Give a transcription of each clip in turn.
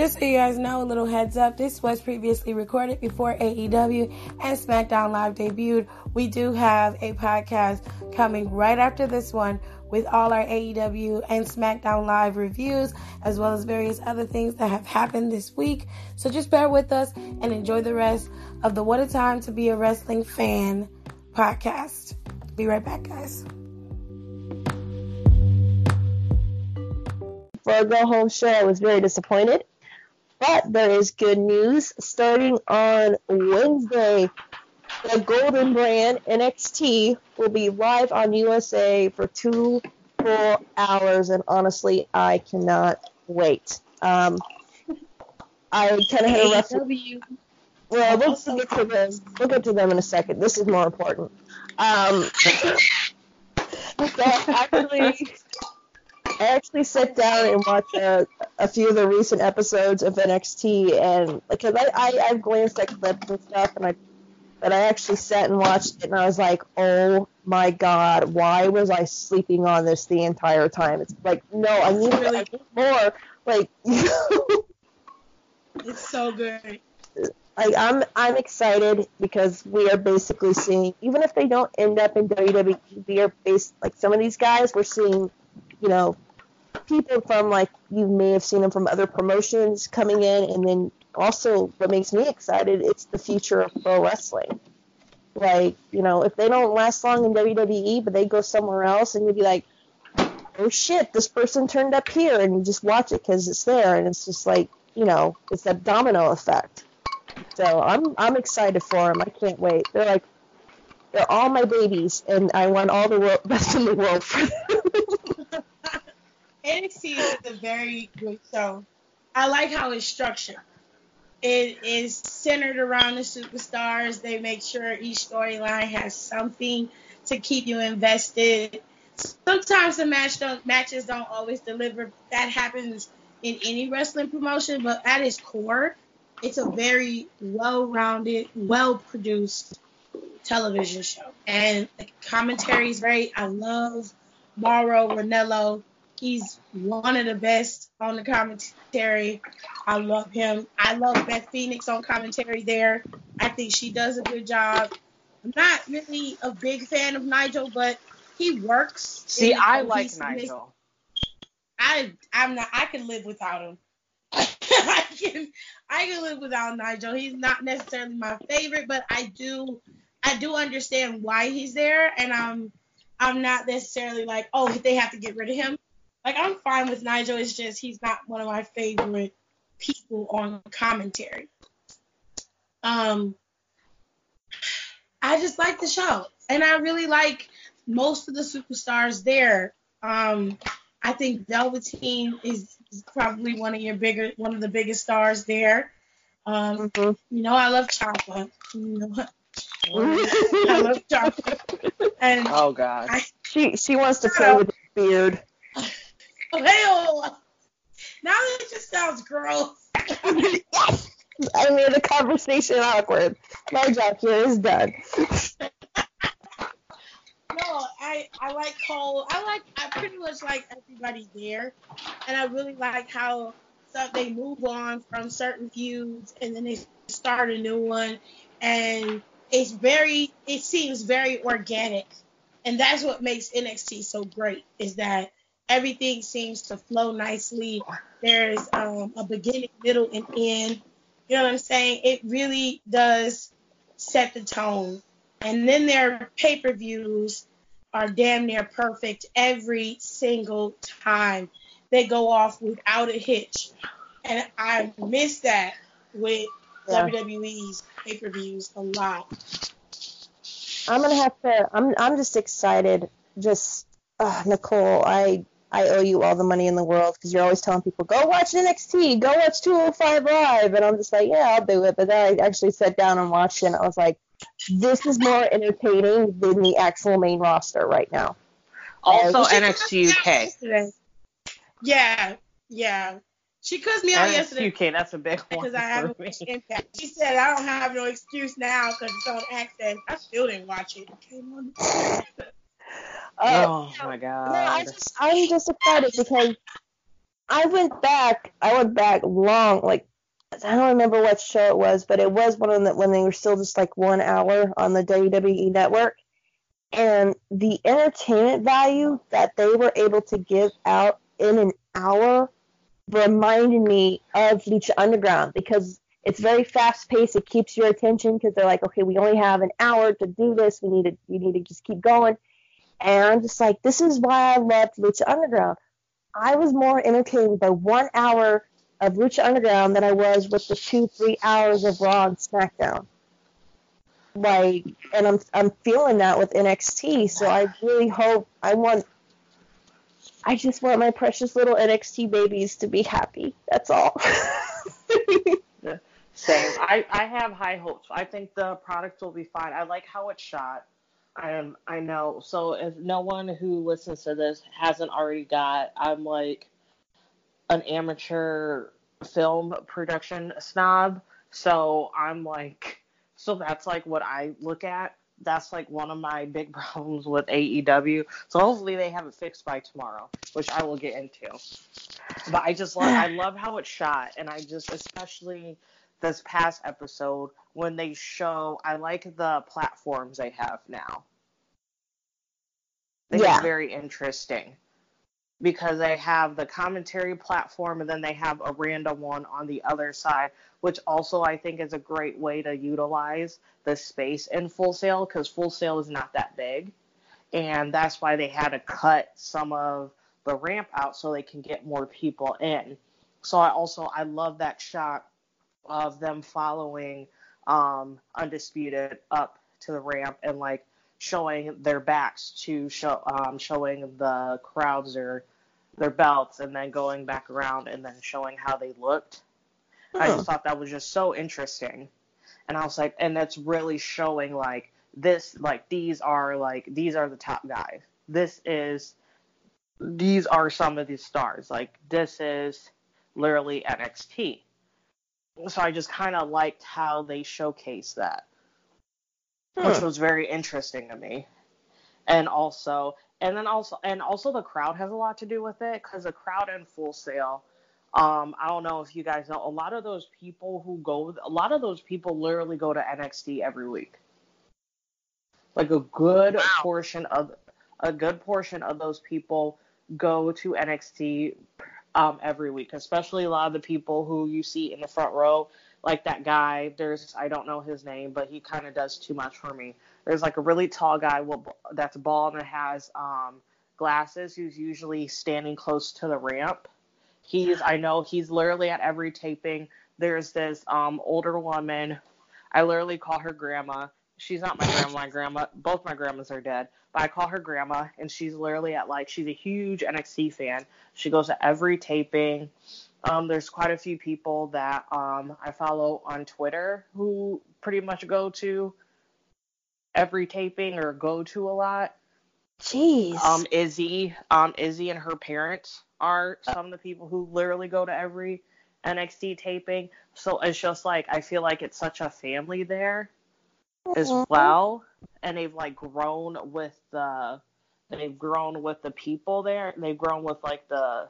Just so you guys know, a little heads up, this was previously recorded before AEW and SmackDown Live debuted. We do have a podcast coming right after this one with all our AEW and SmackDown Live reviews, as well as various other things that have happened this week. So just bear with us and enjoy the rest of the What a Time to Be a Wrestling Fan podcast. Be right back, guys. For a go home show, I was very disappointed. But there is good news. Starting on Wednesday, the Golden Brand NXT will be live on USA for two full hours, and honestly, I cannot wait. Um, I kind of had a rough. Well, we'll, get to them. We'll get to them in a second. This is more important. Um, so actually, I actually sat down and watched a, a few of the recent episodes of NXT, and because I, I I've glanced at clips and stuff, and I but I actually sat and watched it, and I was like, oh my god, why was I sleeping on this the entire time? It's like, no, I need, really, I need more. Like. It's so good. Like, I'm I'm excited because we are basically seeing, even if they don't end up in WWE, we are based like some of these guys. We're seeing, you know, people from like you may have seen them from other promotions coming in, and then also what makes me excited, it's the future of pro wrestling. Like, you know, if they don't last long in WWE, but they go somewhere else, and you'd be like, oh shit, this person turned up here, and you just watch it because it's there, and it's just like, you know, it's that domino effect. So I'm I'm excited for them. I can't wait. They're like, they're all my babies, and I want all the world, best in the world for them. NXT is a very good show. I like how it's structured it is centered around the superstars. They make sure each storyline has something to keep you invested. Sometimes the match don't, matches don't always deliver. That happens in any wrestling promotion, but at its core, it's a very well-rounded, well-produced television show. And the commentary is great. I love Mauro Ranallo. He's one of the best on the commentary. I love him. I love Beth Phoenix on commentary there. I think she does a good job. I'm not really a big fan of Nigel, but he works. See, I like Nigel. I I'm not. I can live without him. I can I can live without Nigel. He's not necessarily my favorite, but I do I do understand why he's there, and I'm I'm not necessarily like oh they have to get rid of him. Like I'm fine with Nigel. It's just he's not one of my favorite people on commentary. Um, I just like the show, and I really like most of the superstars there. Um, I think Velveteen is, is probably one of your bigger, one of the biggest stars there. Um, mm-hmm. You know, I love Ciampa. You know, I love Ciampa. And oh God, I, she she wants to play with the beard. Hell, now that just sounds gross. yes, I made the conversation awkward. My job here is done. no, I I like Cole. I like I pretty much like everybody there, and I really like how so they move on from certain feuds and then they start a new one, and it's very it seems very organic, and that's what makes NXT so great is that everything seems to flow nicely. There's um, a beginning, middle, and end. You know what I'm saying? It really does set the tone. And then their pay per views are damn near perfect every single time. They go off without a hitch. And I miss that with yeah. WWE's pay per views a lot. I'm gonna have to. I'm. I'm just excited. Just uh, Nicole, I I owe you all the money in the world because you're always telling people, go watch NXT, go watch 205 Live. And I'm just like, yeah, I'll do it. But then I actually sat down and watched it, and I was like, this is more entertaining than the actual main roster right now. Also, uh, NXT UK. Yeah, yeah. She cussed me out yesterday. NXT UK, that's a big one. Because I have me. impact. She said, I don't have no excuse now because it's on access. I still didn't watch it. Uh, oh my god. No, I just I'm just excited because I went back. I went back long, like I don't remember what show it was, but it was one of them when they were still just like one hour on the WWE network. And the entertainment value that they were able to give out in an hour reminded me of Lucha Underground because it's very fast paced. It keeps your attention because they're like, okay, we only have an hour to do this. We need to, we need to just keep going. And just like, this is why I loved Lucha Underground. I was more entertained by one hour of Lucha Underground than I was with the two, three hours of Raw and SmackDown. Like, and I'm I'm feeling that with NXT. So I really hope I want. I just want my precious little NXT babies to be happy. That's all. Same. I, I have high hopes. I think the product will be fine. I like how it's shot. I I know. So if no one who listens to this hasn't already got, I'm like an amateur film production snob. So I'm like, so that's like what I look at. That's like one of my big problems with AEW. So hopefully they have it fixed by tomorrow, which I will get into. But I just love, I love how it's shot, and I just especially this past episode when they show I like the platforms they have now. I think yeah. it's very interesting because they have the commentary platform and then they have a random one on the other side, which also I think is a great way to utilize the space in Full Sail because Full Sail is not that big. And that's why they had to cut some of the ramp out so they can get more people in. So I also I love that shot of them following um, Undisputed up to the ramp and like showing their backs to show um, showing the crowds their their belts and then going back around and then showing how they looked. I just thought that was just so interesting. And I was like, and that's really showing like this, like these are like these are the top guys. This is these are some of these stars. Like this is literally NXT. So I just kind of liked how they showcased that which was very interesting to me. And also, and then also, and also the crowd has a lot to do with it because the crowd in Full Sail. Um, I don't know if you guys know, a lot of those people who go, a lot of those people literally go to NXT every week. Like a good wow. portion of, a good portion of those people go to NXT um, every week, especially a lot of the people who you see in the front row like that guy. There's I don't know his name, but he kind of does too much for me. There's like a really tall guy that's bald and has um, glasses who's usually standing close to the ramp. He's I know he's literally at every taping. There's this um, older woman. I literally call her grandma. She's not my grandma. My grandma, both my grandmas are dead, but I call her grandma, and she's literally at like she's a huge NXT fan. She goes to every taping. Um, there's quite a few people that um, I follow on Twitter who pretty much go to every taping or go to a lot. Jeez. Um, Izzy, um, Izzy and her parents are some of the people who literally go to every NXT taping. So it's just like I feel like it's such a family there as mm-hmm. well, and they've like grown with the they've grown with the people there. They've grown with like the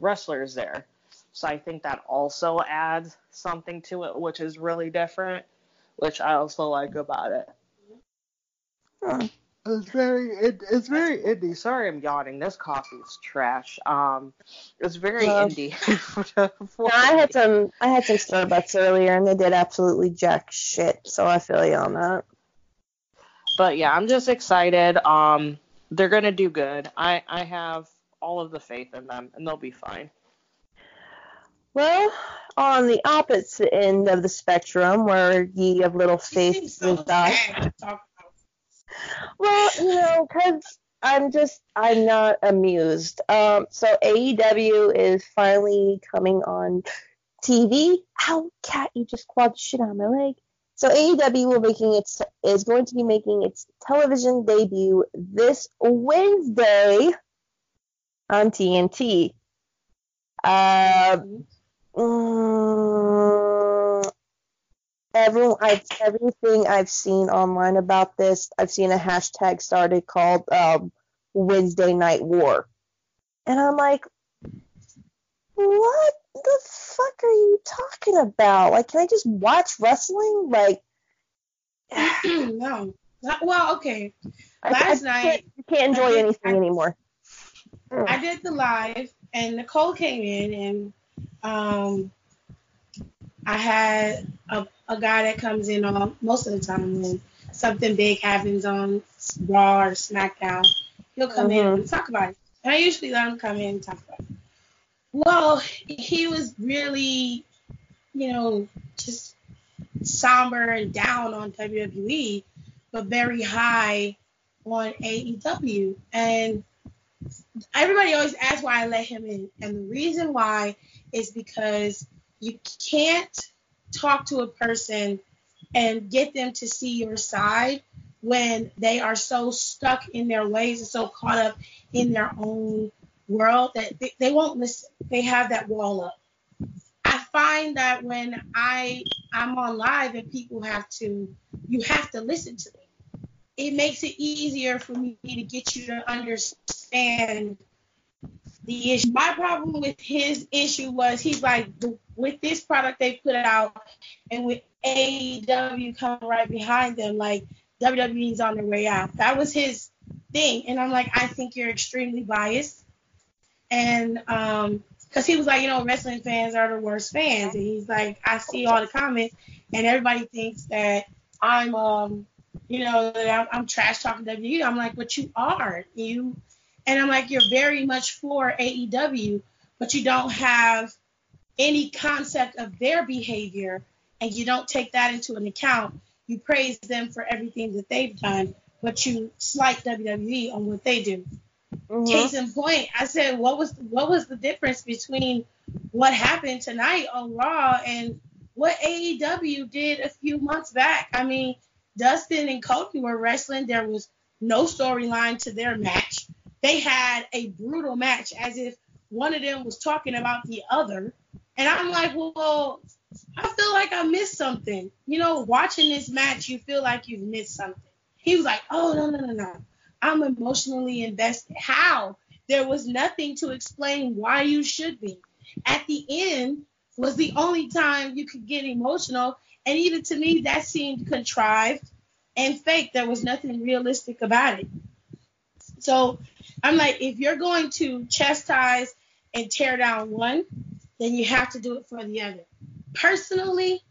wrestlers there. So I think that also adds something to it, which is really different, which I also like about it. Huh. It's very it, it's very indie. Sorry, I'm yawning. This coffee is trash. Um, it's very well, indie. I had some I had some Starbucks earlier, and they did absolutely jack shit. So I feel you on that. But yeah, I'm just excited. Um, they're gonna do good. I I have all of the faith in them, and they'll be fine. Well, on the opposite end of the spectrum, where ye of little faith so reside. Well, you know, because I'm just, I'm not amused. Um, so AEW is finally coming on TV. Ow, cat, you just clawed shit out of my leg. So AEW will making its is going to be making its television debut this Wednesday on TNT. Uh, Mm, everyone, I've, everything I've seen online about this, I've seen a hashtag started called um, Wednesday Night War, and I'm like, what the fuck are you talking about? Like, can I just watch wrestling? Like, no. Well, okay. Last I, I night can't, you can't enjoy I- anything anymore. I did the live, and Nicole came in, and um, I had a, a guy that comes in on most of the time when something big happens on Raw or SmackDown. He'll come in Mhm. and talk about it. And I usually let him come in and talk about it. Well, he was really, you know, just somber and down on WWE, but very high on AEW. And everybody always asks why I let him in. And the reason why is because you can't talk to a person and get them to see your side when they are so stuck in their ways and so caught up in their own world that they, they won't listen. They have that wall up. I find that when I I'm on live and people have to you have to listen to me. It makes it easier for me to get you to understand the issue. My problem with his issue was he's like with this product they put out and with AEW coming right behind them, like WWE's on their way out. That was his thing, and I'm like, I think you're extremely biased, and um, because he was like, you know, wrestling fans are the worst fans, and he's like, I see all the comments, and everybody thinks that I'm um, you know, that I'm, I'm trash talking WWE. I'm like, but you are you, and I'm like, you're very much for AEW, but you don't have any concept of their behavior and you don't take that into an account. You praise them for everything that they've done, but you slight WWE on what they do. Mhm. Case in point, I said, what was what was the difference between what happened tonight on Raw and what AEW did a few months back? I mean, Dustin and Cody were wrestling. There was no storyline to their match. They had a brutal match, as if one of them was talking about the other. And I'm like, well, I feel like I missed something. You know, watching this match, you feel like you've missed something. He was like, oh, no, no, no, no. I'm emotionally invested. How? There was nothing to explain why you should be. At the end was the only time you could get emotional. And even to me, that seemed contrived and fake. There was nothing realistic about it. So I'm like, if you're going to chastise and tear down one, then you have to do it for the other. Personally,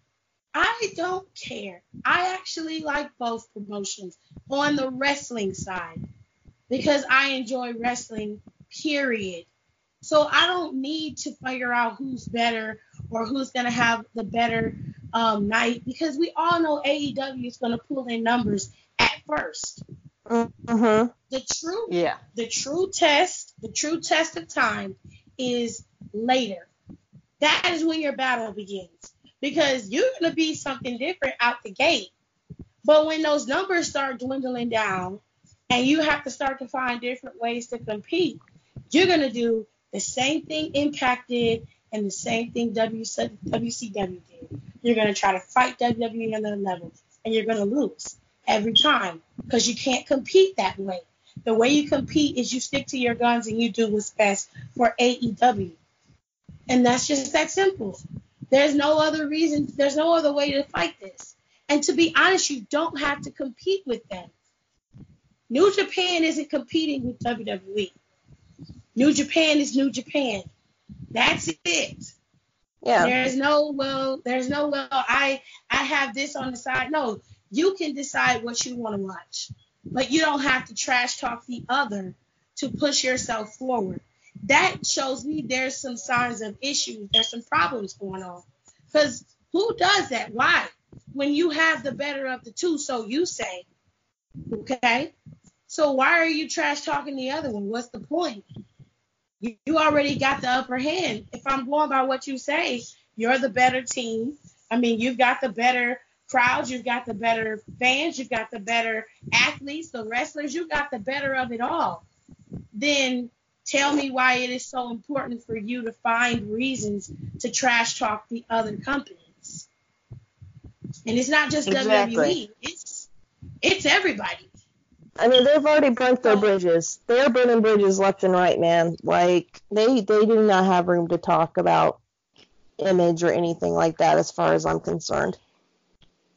I don't care. I actually like both promotions on the wrestling side because I enjoy wrestling, period. So I don't need to figure out who's better or who's going to have the better um, night because we all know AEW is going to pull in numbers at first. Mhm. The true Yeah. the true test, the true test of time is later. That is when your battle begins because you're going to be something different out the gate. But when those numbers start dwindling down and you have to start to find different ways to compete, you're going to do the same thing Impact did and the same thing WC WCW did. You're going to try to fight WWE on their level and you're going to lose every time because you can't compete that way. The way you compete is you stick to your guns and you do what's best for AEW. And that's just that simple. There's no other reason, there's no other way to fight this. And to be honest, you don't have to compete with them. New Japan isn't competing with WWE. New Japan is New Japan. That's it. Yeah. There's no well, there's no well, I I have this on the side. No, you can decide what you want to watch. But you don't have to trash talk the other to push yourself forward. That shows me there's some signs of issues, there's some problems going on. Because who does that? Why? When you have the better of the two, so you say. Okay? So why are you trash talking the other one? What's the point? You, already got the upper hand. If I'm going by what you say, you're the better team. I mean, you've got the better crowds, you've got the better fans, you've got the better athletes, the wrestlers, you got the better of it all. Then tell me why it is so important for you to find reasons to trash talk the other companies. And it's not just Exactly. WWE, it's it's everybody. I mean, they've already burnt their bridges. They're burning bridges left and right, man. Like they they do not have room to talk about image or anything like that, as far as I'm concerned.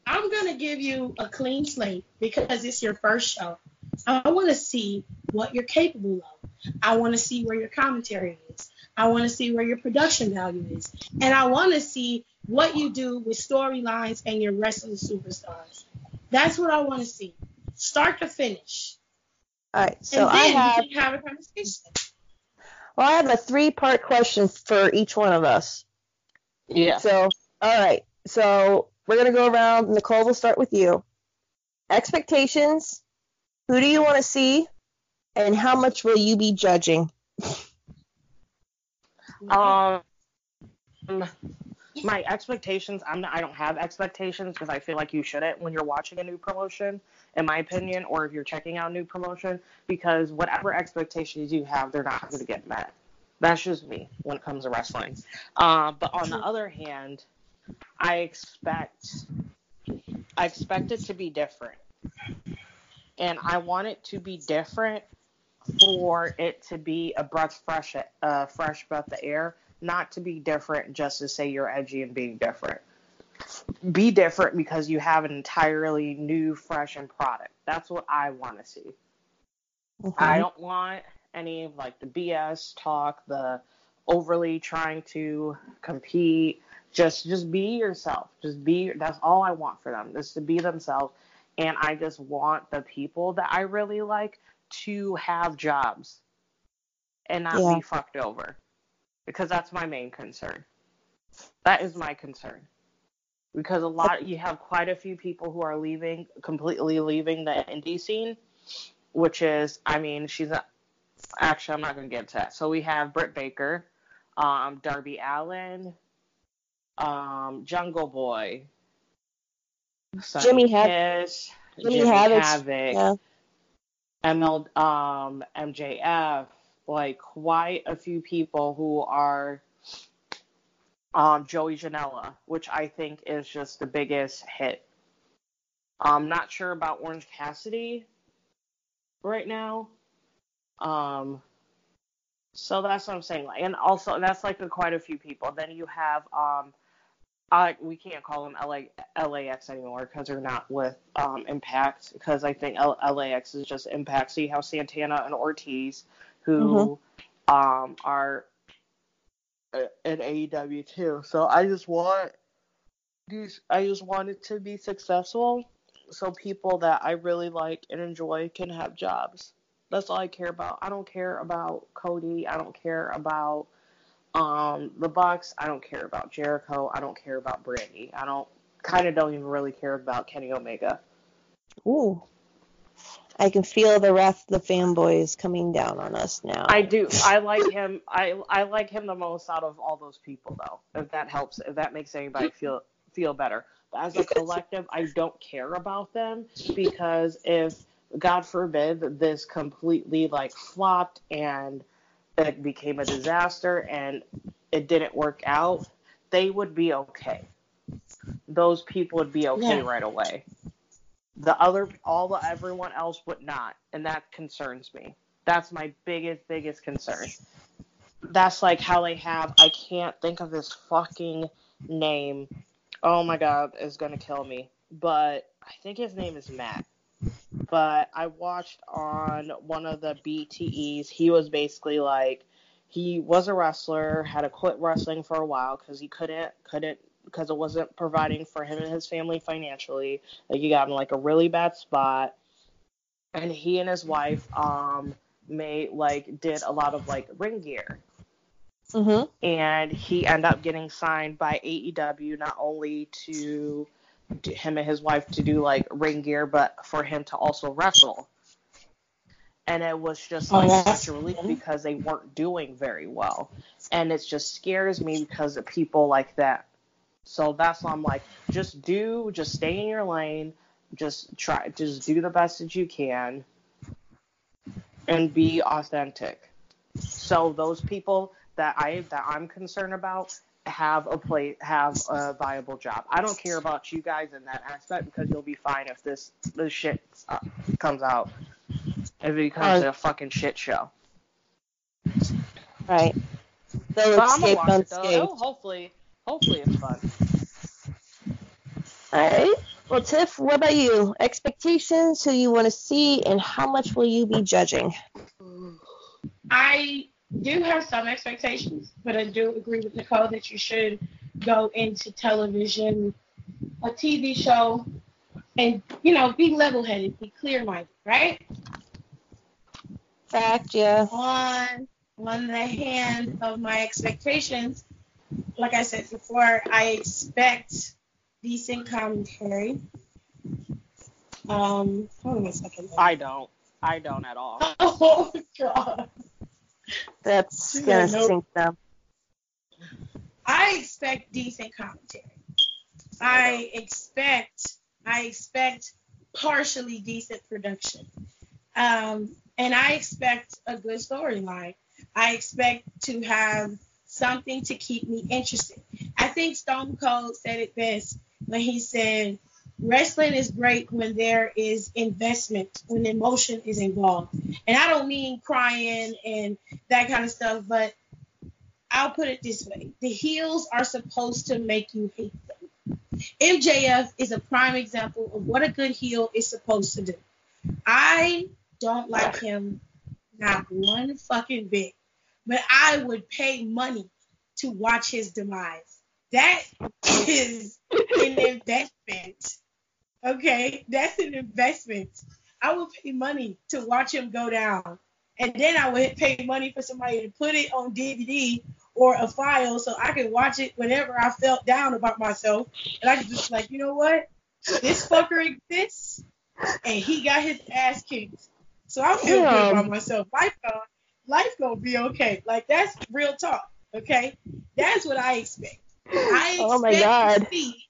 I'm gonna give you a clean slate because it's your first show. I want to see what you're capable of. I want to see where your commentary is. I want to see where your production value is, and I want to see what you do with storylines and your wrestling superstars. That's what I want to see, start to finish. All right, so and then I have we can have a conversation. well, I have a three-part question for each one of us. Yeah. So, all right. So we're gonna go around. Nicole, we'll start with you. Expectations. Who do you want to see, and how much will you be judging? Um, my expectations. I'm not, I don't have expectations because I feel like you shouldn't when you're watching a new promotion, in my opinion, or if you're checking out a new promotion, because whatever expectations you have, they're not going to get met. That's just me when it comes to wrestling. Uh, but on the other hand, I expect I expect it to be different, and I want it to be different for it to be a breath fresh, uh, fresh breath of air, not to be different just to say you're edgy and being different. Be different because you have an entirely new, fresh and product. That's what I want to see. I don't want any of like the BS talk, the overly trying to compete. Just just be yourself. Just be that's all I want for them, is to be themselves. And I just want the people that I really like to have jobs and not Yeah. be fucked over. Because that's my main concern. That is my concern. Because a lot you have quite a few people who are leaving completely leaving the indie scene, which is I mean, she's not actually I'm not gonna get to that. So we have Britt Baker, um, Darby Allin, um, Jungle Boy, Sonny Jimmy Hav- Kiss, Jimmy Jimmy Havoc, Havoc, Yeah. ML, um, MJF, like quite a few people who are um, Joey Janela, which I think is just the biggest hit. I'm not sure about Orange Cassidy right now. Um, so that's what I'm saying. And also that's like a, quite a few people. Then you have um, I we can't call them LA LAX anymore because they're not with um Impact because I think L, LAX is just Impact. So you have Santana and Ortiz who um are uh, in AEW too. So I just want these. I just want it to be successful, so people that I really like and enjoy can have jobs. That's all I care about. I don't care about Cody. I don't care about um the Bucks. I don't care about Jericho. I don't care about Brandi. I don't kind of don't even really care about Kenny Omega. Ooh. I can feel the wrath of the fanboys coming down on us now. I do. I like him. I I like him the most out of all those people, though. If that helps, if that makes anybody feel feel better. But as a collective, I don't care about them because if God forbid this completely like flopped and it became a disaster and it didn't work out, they would be okay. Those people would be okay Yeah. right away. The other, all the everyone else would not, and that concerns me. That's my biggest, biggest concern. That's like how they have. I can't think of his fucking name. Oh my god, it's gonna kill me. But I think his name is Matt. But I watched on one of the BTEs. He was basically like, he was a wrestler, had to quit wrestling for a while because he couldn't couldn't because it wasn't providing for him and his family financially. Like he got in like a really bad spot, and he and his wife um made like did a lot of like ring gear hmm and he ended up getting signed by AEW not only to him and his wife to do like ring gear, but for him to also wrestle. And it was just Oh, like that's such a relief because they weren't doing very well, and it just scares me because of people like that. So that's why I'm like, just do, just stay in your lane, just try, just do the best that you can, and be authentic. So those people that I that I'm concerned about have a play have a viable job. I don't care about you guys in that aspect because you'll be fine if this this shit uh, comes out. If It becomes Oh. a fucking shit show. Right. They'll But I'm gonna escape watch it though. unscathed. It'll hopefully, hopefully it's fun. All right. Well, Tiff, what about you? Expectations, who you want to see, and how much will you be judging? I do have some expectations, but I do agree with Nicole that you should go into television, a TV show, and you know, be level-headed, be clear-minded, right? Fact, yeah. On on the hand of my expectations, like I said before, I expect decent commentary. Um, hold on a second. I don't. I don't at all. Oh God. That's gonna sink them. I expect decent commentary. I expect I expect partially decent production. Um, and I expect a good storyline. I expect to have something to keep me interested. I think Stone Cold said it best when he said wrestling is great when there is investment, when emotion is involved. And I don't mean crying and that kind of stuff, but I'll put it this way: the heels are supposed to make you hate them. MJF is a prime example of what a good heel is supposed to do. I don't like him not one fucking bit, but I would pay money to watch his demise. That is an investment. Okay, that's an investment. I would pay money to watch him go down. And then I would pay money for somebody to put it on DVD or a file so I could watch it whenever I felt down about myself. And I could just be like, you know what? This fucker exists and he got his ass kicked. So I feel Yeah. good about myself. Life gonna, life gonna be okay. Like that's real talk. Okay? That's what I expect. I expect Oh my God. to see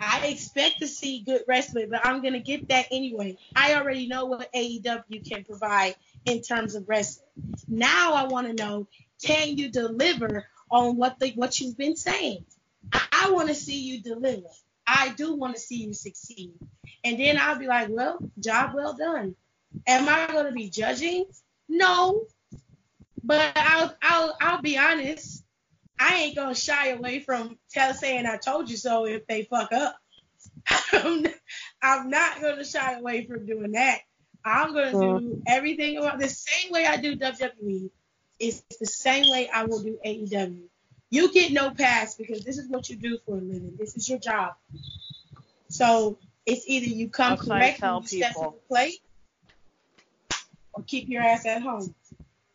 I expect to see good wrestling, but I'm gonna get that anyway. I already know what AEW can provide in terms of wrestling. Now I want to know, can you deliver on what the what you've been saying? I, I want to see you deliver. I do want to see you succeed. And then I'll be like, well, job well done. Am I gonna be judging? No. But I'll I'll I'll be honest. I ain't gonna shy away from tell saying I told you so if they fuck up. I'm, I'm not gonna shy away from doing that. I'm gonna do mm-hmm. everything about the same way I do WWE. It's the same way I will do AEW. You get no pass because this is what you do for a living. This is your job. So it's either you come That's what I correct tell and you step to the plate, or keep your ass at home.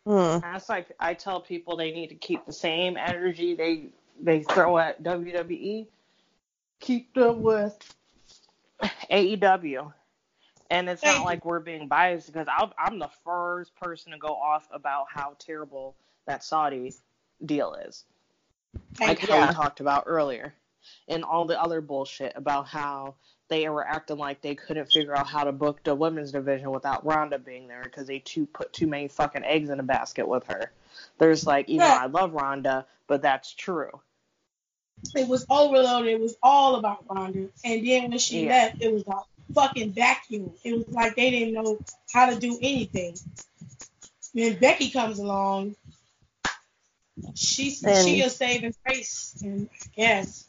Hmm. That's like I tell people they need to keep the same energy they they throw at WWE, keep them with AEW. And it's Thank not you. like we're being biased because I'll, I'm the first person to go off about how terrible that Saudi deal is. Like Thank how we talked about earlier. And all the other bullshit about how they were acting like they couldn't figure out how to book the women's division without Ronda being there because they too put too many fucking eggs in a basket with her. There's like, even Yeah. though I love Ronda, but that's true. it was overloaded. It was all about Ronda. And then when she Yeah. left, it was a fucking vacuum. It was like they didn't know how to do anything. Then Becky comes along. She's And- she a saving grace, and yes,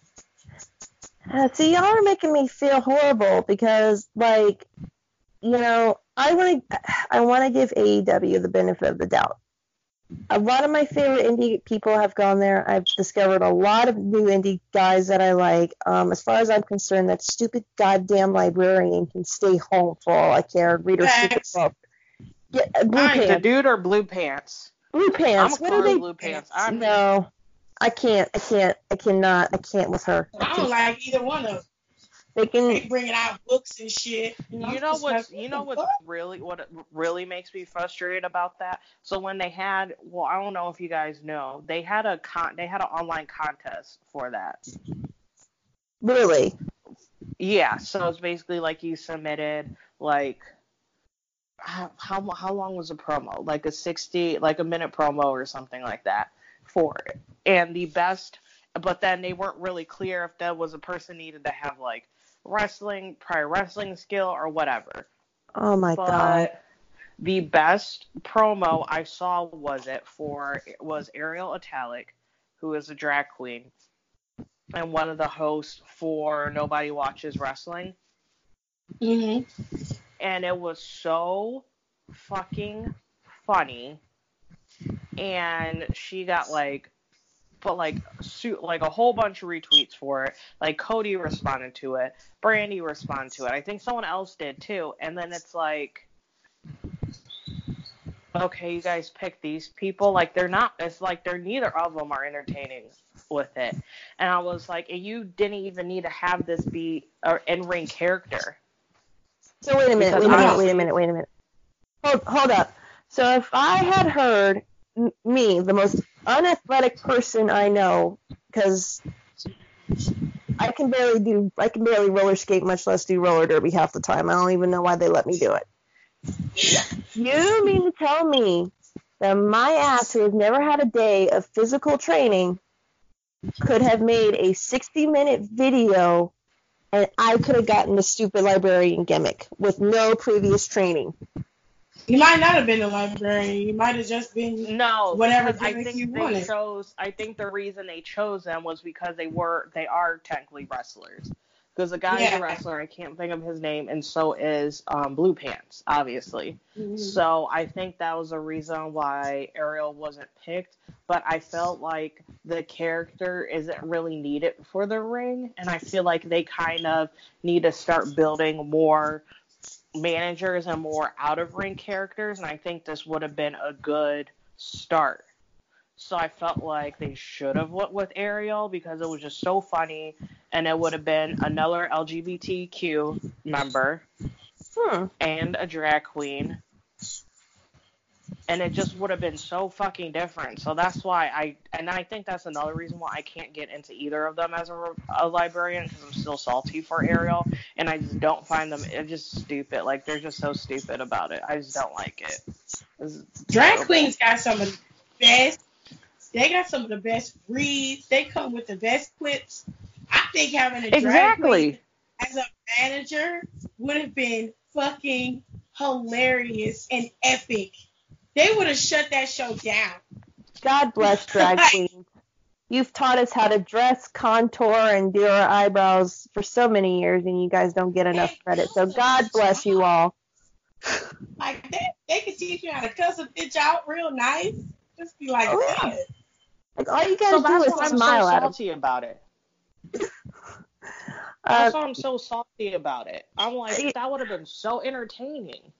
Uh, see, y'all are making me feel horrible because, like, you know, I want to, I want to give AEW the benefit of the doubt. A lot of my favorite indie people have gone there. I've discovered a lot of new indie guys that I like. Um, as far as I'm concerned, that stupid goddamn librarian can stay home for all I care and read her stupid book. Yeah, uh, blue Alright, The pants. dude or blue pants? Blue pants. I'm What a are color they? blue pants. I'm No, I can't. I can't. I cannot. I can't with her. I don't like either one of them. They can. They bringing out books and shit. and I'm You know what? you know what really what really makes me frustrated about that. So when they had, well, I don't know if you guys know, they had a con, they had an online contest for that. Really. Yeah, so it's basically like you submitted like how how, how long was a promo? Like a 60 like a minute promo or something like that for it. And the best but then they weren't really clear if that was a person needed to have like wrestling, prior wrestling skill or whatever. Oh my god. The best promo I saw was it for it was Ariel Italic, who is a drag queen and one of the hosts for Nobody Watches Wrestling. Mhm. And it was so fucking funny. And she got like but like suit like a whole bunch of retweets for it. Like Cody responded to it, Brandi responded to it. I think someone else did too. And then it's like okay, you guys pick these people. Like they're not. It's like they're neither of them are entertaining with it. And I was like, you didn't even need to have this be an in-ring character. So wait a minute, Because wait a minute, honestly- wait a minute, wait a minute. Hold, hold up. So if I had heard m- me, the most unathletic person I know, because I can barely do, I can barely roller skate, much less do roller derby half the time. I don't even know why they let me do it. You mean to tell me that my ass, who has never had a day of physical training, could have made a 60 minute video and I could have gotten the stupid librarian gimmick with no previous training. You might not have been a librarian. You might have just been. No, Whatever I think you they wanted. chose. I think the reason they chose them was because they were they are technically wrestlers. Because the guy's Yeah. a wrestler, I can't think of his name, and so is um, Blue Pants, obviously. Mhm. So I think that was a reason why Ariel wasn't picked. But I felt like the character isn't really needed for the ring, and I feel like they kind of need to start building more managers and more out of ring characters, and I think this would have been a good start. So I felt like they should have went with Ariel because it was just so funny, and it would have been another LGBTQ member Hmm. and a drag queen. And it just would have been so fucking different. So that's why I, and I think that's another reason why I can't get into either of them as a, a librarian because I'm still salty for Ariel, and I just don't find them. It's just stupid. Like they're just so stupid about it. I just don't like it. Drag queens got some of the best. They got some of the best reads. They come with the best clips. I think having a drag queen as a manager would have been fucking hilarious and epic. They would have shut that show down. God bless drag queens. You've taught us how to dress, contour, and do our eyebrows for so many years, and you guys don't get enough credit. So God bless you all. Like they, they can teach you how to cuss a bitch out real nice. Just be like, Oh, yeah. Like all you So guys do that's is why I'm smile so at them. salty about it. Uh, That's why I'm so salty about it. I'm like, I- that would have been so entertaining.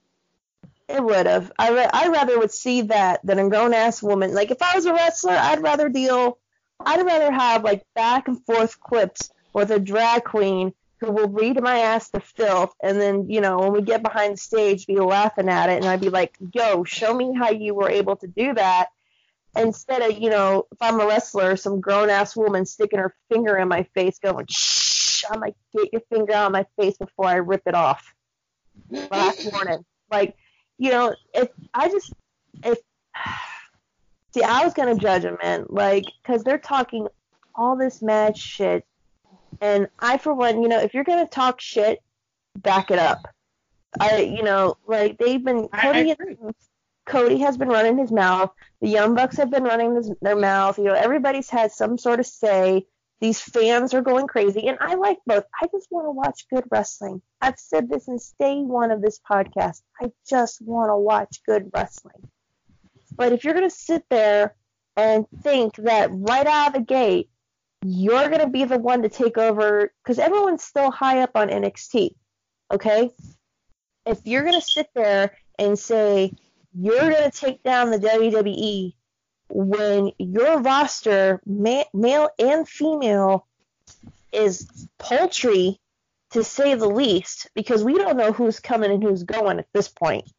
It would have. I ra- I rather would see that than a grown ass woman. Like if I was a wrestler, I'd rather deal. I'd rather have like back and forth clips with a drag queen who will read my ass to filth, and then you know when we get behind the stage, be laughing at it, and I'd be like, "Yo, show me how you were able to do that." Instead of you know, if I'm a wrestler, some grown ass woman sticking her finger in my face, going, "Shh!" I'm like, "Get your finger out of my face before I rip it off." Last warning. Like you know, if I just if see, I was gonna judge them, man, like, cause they're talking all this mad shit, and I, for one, you know, if you're gonna talk shit, back it up. I, you know, like they've been I- I Cody. Cody has been running his mouth. The Young Bucks have been running his, their mouth. You know, everybody's had some sort of say. These fans are going crazy, and I like both. I just want to watch good wrestling. I've said this since day one of this podcast. I just want to watch good wrestling. But if you're going to sit there and think that right out of the gate, you're going to be the one to take over, because everyone's still high up on NXT, okay? If you're going to sit there and say, you're going to take down the WWE when your roster, ma- male and female, is paltry to say the least, because we don't know who's coming and who's going at this point.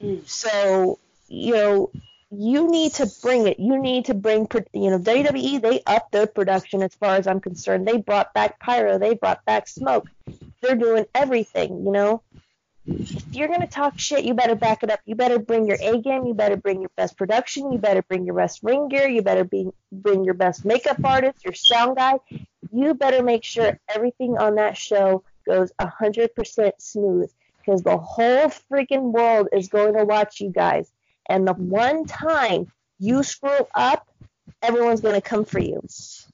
Mm. So, you know, you need to bring it. You need to bring, you know, WWE, they upped their production as far as I'm concerned. They brought back Pyro, they brought back Smoke. They're doing everything, you know if you're going to talk shit, you better back it up. You better bring your A game. You better bring your best production. You better bring your best ring gear. You better be, bring your best makeup artist, your sound guy. You better make sure everything on that show goes 100% smooth. because the whole freaking world is going to watch you guys. And the one time you screw up, everyone's going to come for you.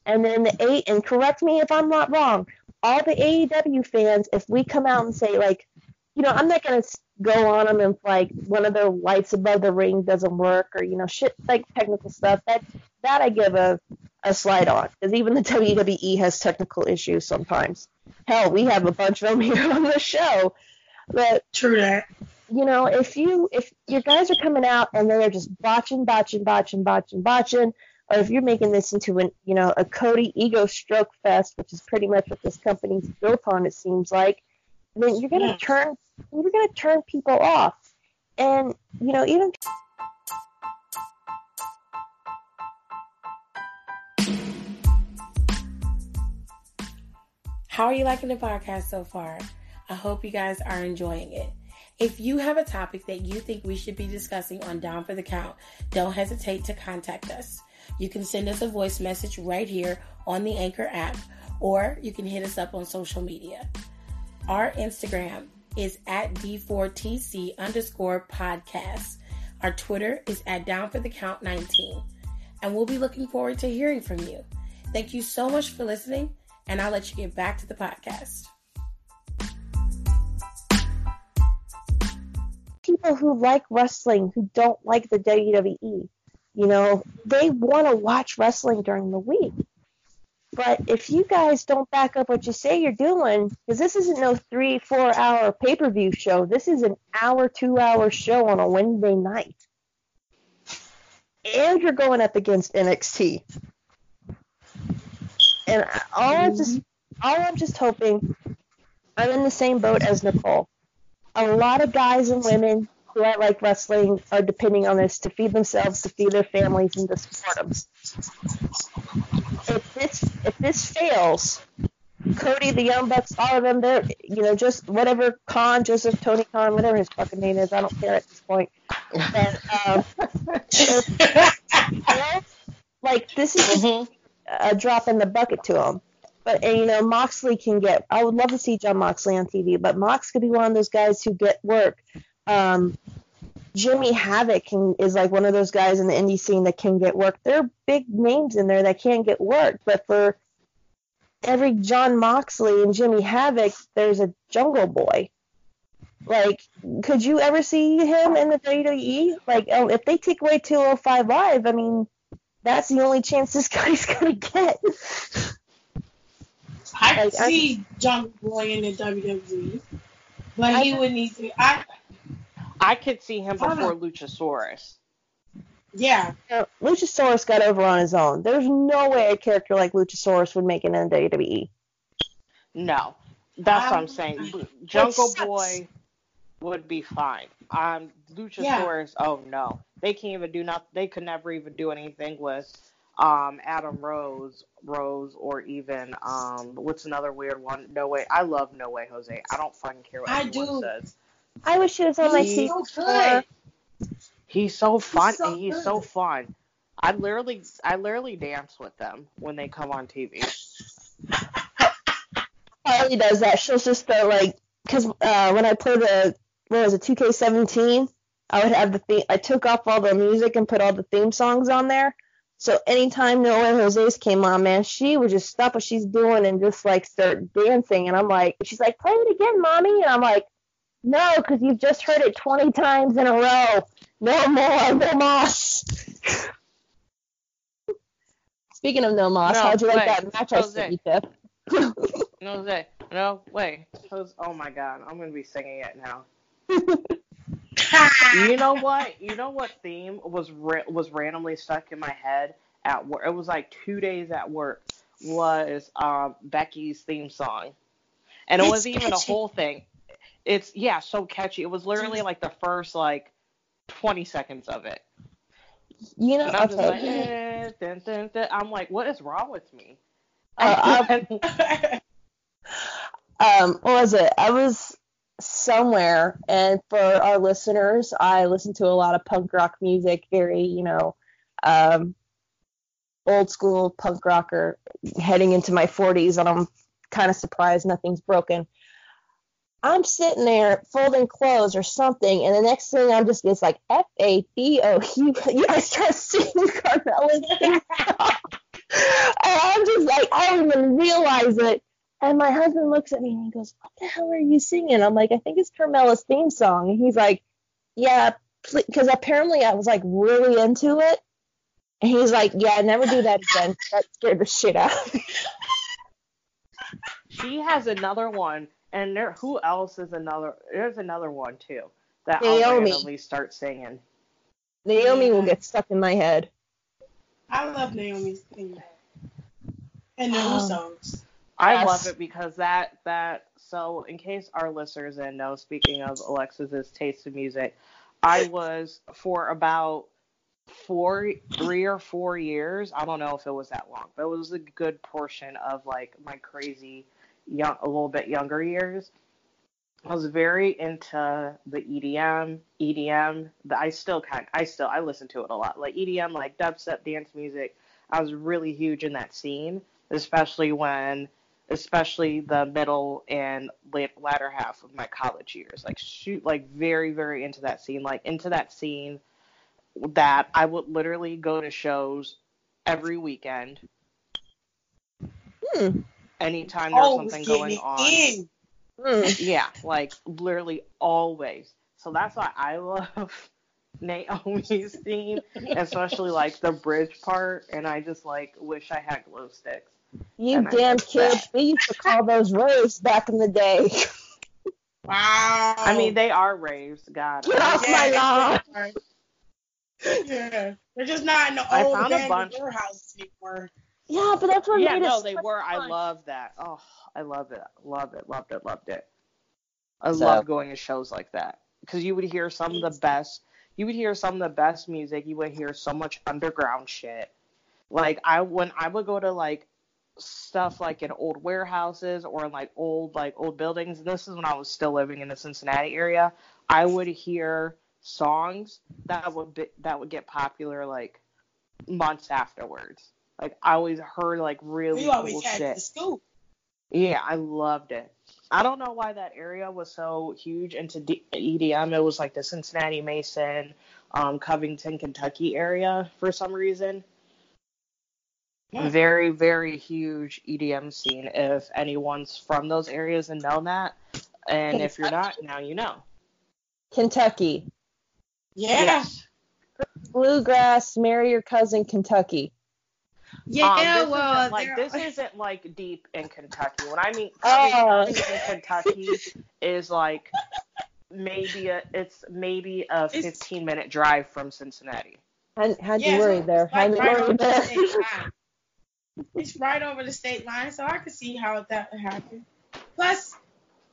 And then the eight, and correct me if I'm not wrong, all the AEW fans, if we come out and say like, you know, I'm not going to go on them if like one of their lights above the ring doesn't work or you know shit like technical stuff that that I give a a slide on because even the WWE has technical issues sometimes. Hell, we have a bunch of them here on the show. But true that. You know, if you if your guys are coming out and they're just botching, botching, botching, botching, botching, or if you're making this into an you know a Cody ego stroke fest, which is pretty much what this company's built on, it seems like, then you're gonna turn you're gonna turn people off. And you know, even How are you liking the podcast so far? I hope you guys are enjoying it. If you have a topic that you think we should be discussing on Down for the Count, don't hesitate to contact us. You can send us a voice message right here on the Anchor app, or you can hit us up on social media. Our Instagram is at D4TC underscore podcast. Our Twitter is at Down for the Count 19. And we'll be looking forward to hearing from you. Thank you so much for listening and I'll let you get back to the podcast. People who like wrestling who don't like the WWE, you know, they want to watch wrestling during the week. But if you guys don't back up what you say you're doing, because this isn't no three, four hour pay per view show, this is an hour, two hour show on a Wednesday night. And you're going up against NXT. And all I just all I'm just hoping I'm in the same boat as Nicole. A lot of guys and women who I like wrestling are depending on this to feed themselves, to feed their families, and to support them. If this if this fails, Cody, the Young Bucks, all of them, they're you know just whatever Khan, Joseph, Tony Khan, whatever his fucking name is, I don't care at this point. Um, like this is mm-hmm a drop in the bucket to them. But and, you know, Moxley can get. I would love to see Jon Moxley on TV, but Mox could be one of those guys who get work. Um, Jimmy Havoc can, is like one of those guys in the indie scene that can get work. There are big names in there that can't get work, but for every Jon Moxley and Jimmy Havoc, there's a Jungle Boy. Like, could you ever see him in the WWE? Like, oh, if they take away 205 Live, I mean, that's the only chance this guy's gonna get. I could see Jungle Boy in the WWE, but he would need to. I I could see him before Luchasaurus. Yeah. You know, Luchasaurus got over on his own. There's no way a character like Luchasaurus would make it in WWE. No, that's um, what I'm saying. Jungle Boy would be fine. Um, Luchasaurus, yeah. oh no, they can't even do nothing. They could never even do anything with um Adam Rose, Rose, or even um what's another weird one? No way. I love No Way Jose. I don't fucking care what I anyone do. says. I wish he was on my seat. So he's so fun. He's so, he's so fun. I literally, I literally dance with them when they come on TV. Harley does that. She'll just go like, because uh, when I play the what was it, 2K17, I would have the theme. I took off all the music and put all the theme songs on there. So anytime No Way Jose's came on, man, she would just stop what she's doing and just like start dancing. And I'm like, she's like, play it again, mommy. And I'm like, no, because you've just heard it 20 times in a row. No more, no moss. Speaking of no moss, no, how'd you wait, like that match Jose. I sent you, No way. No way. Oh my god, I'm gonna be singing it now you know what? You know what theme was ra- was randomly stuck in my head at work? It was like two days at work. Was um, Becky's theme song, and it it's wasn't even a whole thing. It's yeah, so catchy. It was literally like the first like twenty seconds of it. You know, I'm, okay. like, eh, dun, dun, dun. I'm like, what is wrong with me? Uh, um, what was it? I was somewhere. And for our listeners, I listen to a lot of punk rock music, very, you know, um, old school punk rocker heading into my 40s, and I'm kind of surprised nothing's broken. I'm sitting there folding clothes or something, and the next thing I'm just it's like F A B O U. I start singing Carmella's and I'm just like I don't even realize it. And my husband looks at me and he goes, "What the hell are you singing?" I'm like, "I think it's Carmella's theme song." And he's like, "Yeah, because apparently I was like really into it." And he's like, "Yeah, never do that again. That scared the shit out of me." She has another one, and there. Who else is another? There's another one too that Naomi. I'll randomly start singing. Naomi will get stuck in my head. I love Naomi's thing. And the Oh. Um, songs. I Yes. love it because that that so in case our listeners didn't know, speaking of Alexis's taste in music, I was for about four three or four years, I don't know if it was that long, but it was a good portion of like my crazy young a little bit younger years. I was very into the EDM, EDM. The, I still kind, I still, I listen to it a lot. Like EDM, like dubstep, dance music. I was really huge in that scene, especially when, especially the middle and late latter half of my college years. Like shoot, like very, very into that scene. Like into that scene that I would literally go to shows every weekend, Hmm. Anytime there's Always something going on. in. Hmm. Yeah, like literally always. So that's why I love Naomi's theme, especially like the bridge part. And I just like wish I had glow sticks. You And damn kids. that. We used to call those raves back in the day. Wow. I mean, they are raves. God, Get off my lawn. lawn. Yeah. They're just not in the I old found a bunch- warehouses anymore. Yeah, but that's what yeah, made no, it they so were. I love that. Oh, I love it. Love it. Loved it. Loved it. I So- love going to shows like that because you would hear some of the best. You would hear some of the best music. You would hear so much underground shit. Like I when I would go to like stuff like in old warehouses or in like old like old buildings. And this is when I was still living in the Cincinnati area. I would hear songs that would be, that would get popular like months afterwards. Like I always heard like really You always cool had shit. the scoop. Yeah, I loved it. I don't know why that area was so huge into D- EDM. It was like the Cincinnati, Mason, um, Covington, Kentucky area for some reason. Yeah. Very, very huge EDM scene. If anyone's from those areas and know that, and if you're not, now you know. Kentucky. Yeah. Yes. Bluegrass, marry your cousin, Kentucky. Yeah, Um, this well, isn't like this isn't like deep in Kentucky. When I mean Oh. Covington, Kentucky is like maybe a it's maybe a It's- 15 minute drive from Cincinnati. Had, had Yeah, you so worried it's there? like Had you right over worried the there? state. It's right over the state line, so I could see how that would happen. Plus,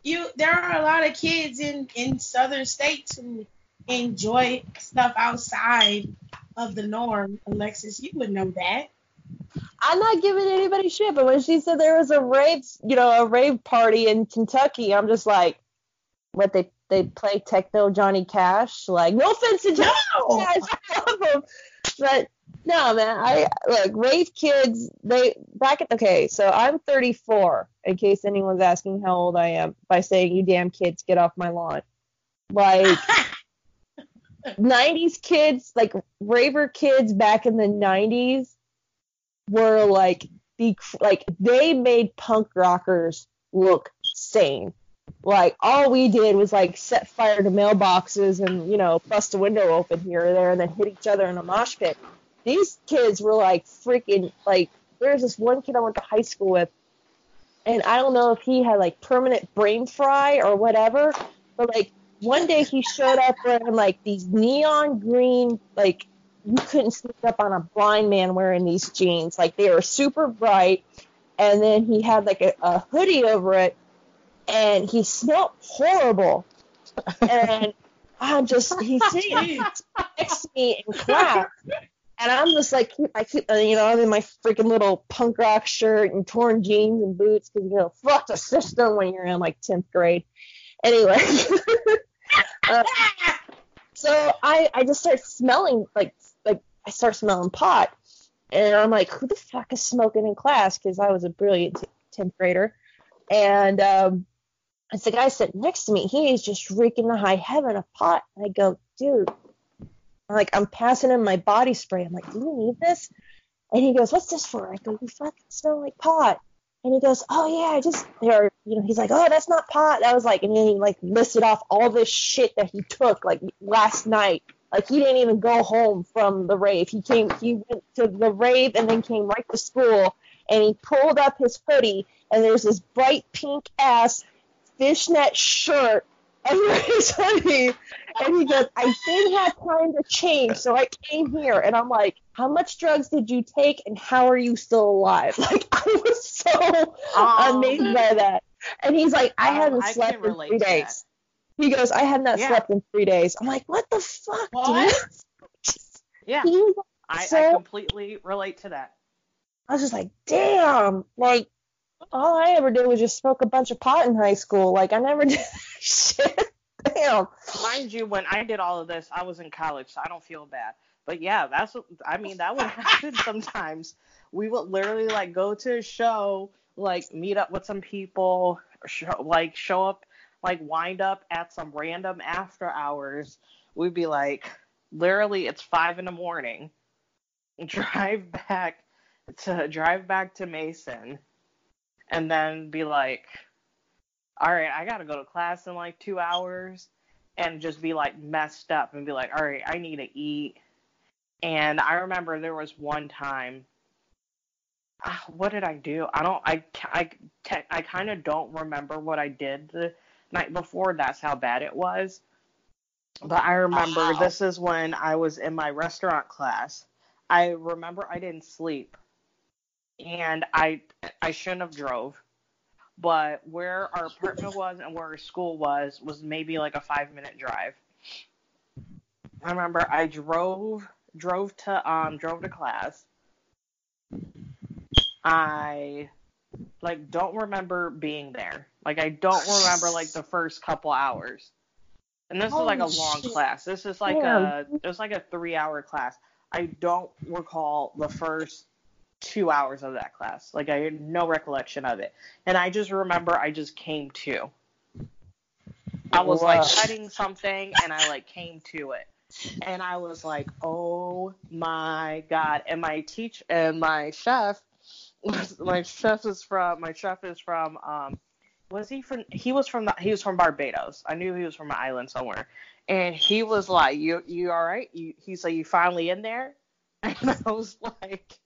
you there are a lot of kids in in southern states who enjoy stuff outside of the norm. Alexis, you would know that. I'm not giving anybody shit, but when she said there was a rave, you know, a rave party in Kentucky, I'm just like, what they they play techno Johnny Cash? Like, no offense to Johnny No! Cash, I love him, but no, man, I look rave kids. They back at okay, so I'm 34. In case anyone's asking how old I am by saying you damn kids get off my lawn, like. 90s kids, like raver kids back in the 90s, were like the like they made punk rockers look sane. Like all we did was like set fire to mailboxes and you know bust a window open here or there and then hit each other in a mosh pit. These kids were like freaking like there's this one kid I went to high school with, and I don't know if he had like permanent brain fry or whatever, but like one day he showed up wearing like these neon green like you couldn't sneak up on a blind man wearing these jeans. Like they were super bright. And then he had like a, a hoodie over it and he smelled horrible. And I'm just he's sitting next to me in class. And I'm just like, I keep, uh, you know, I'm in my freaking little punk rock shirt and torn jeans and boots because, you know, fuck the system when you're in like 10th grade. Anyway, uh, so I, I just start smelling like I start smelling pot, and I'm like, who the fuck is smoking in class? Because I was a brilliant tenth grader, and um, it's the guy sitting next to me. He is just reeking the high heaven of pot. And I go, dude, I'm like, I'm passing him my body spray. I'm like, do you need this? And he goes, what's this for? I go, you fucking smell like pot. And he goes, oh yeah, I just, or, you know, he's like, oh, that's not pot. That was like, and then he like listed off all this shit that he took like last night. Like he didn't even go home from the rave. He came, he went to the rave and then came right to school. And he pulled up his hoodie and there's this bright pink ass fishnet shirt under his hoodie. And he goes, I didn't have time to change, so I came here. And I'm like, how much drugs did you take and how are you still alive? Like, I was so Um, amazed by that. And he's like, I Um, hadn't I slept can in three days. He goes, I had not Yeah. slept in three days. I'm like, what the fuck, What? dude? Yeah, He was I, I completely relate to that. I was just like, damn, like all I ever did was just smoke a bunch of pot in high school. Like I never did shit. Damn. Mind you, when I did all of this, I was in college, so I don't feel bad. But yeah, that's what I mean. That would happen sometimes. We would literally like go to a show, like meet up with some people, show, like show up, like wind up at some random after hours. We'd be like, literally, it's five in the morning. Drive back to drive back to Mason, and then be like, all right, I gotta go to class in like two hours and just be like messed up and be like, all right, I need to eat. And I remember there was one time, ah, what did I do? I don't, I, I, I kind of don't remember what I did the night before. That's how bad it was. But I remember this is when I was in my restaurant class. I remember I didn't sleep, and I, I shouldn't have drove but where our apartment was and where our school was was maybe like a five minute drive. I remember I drove drove to um drove to class. I like don't remember being there. Like I don't remember like the first couple hours. And this is like a long shit. class. This is like Damn. a it was like a three hour class. I don't recall the first two hours of that class. Like I had no recollection of it. And I just remember I just came to. I was like cutting something and I like came to it. And I was like, oh my god. And my teach and my chef my chef is from my chef is from um was he from he was from the, he was from Barbados. I knew he was from an island somewhere. And he was like, You you all right? You he's like, You finally in there? And I was like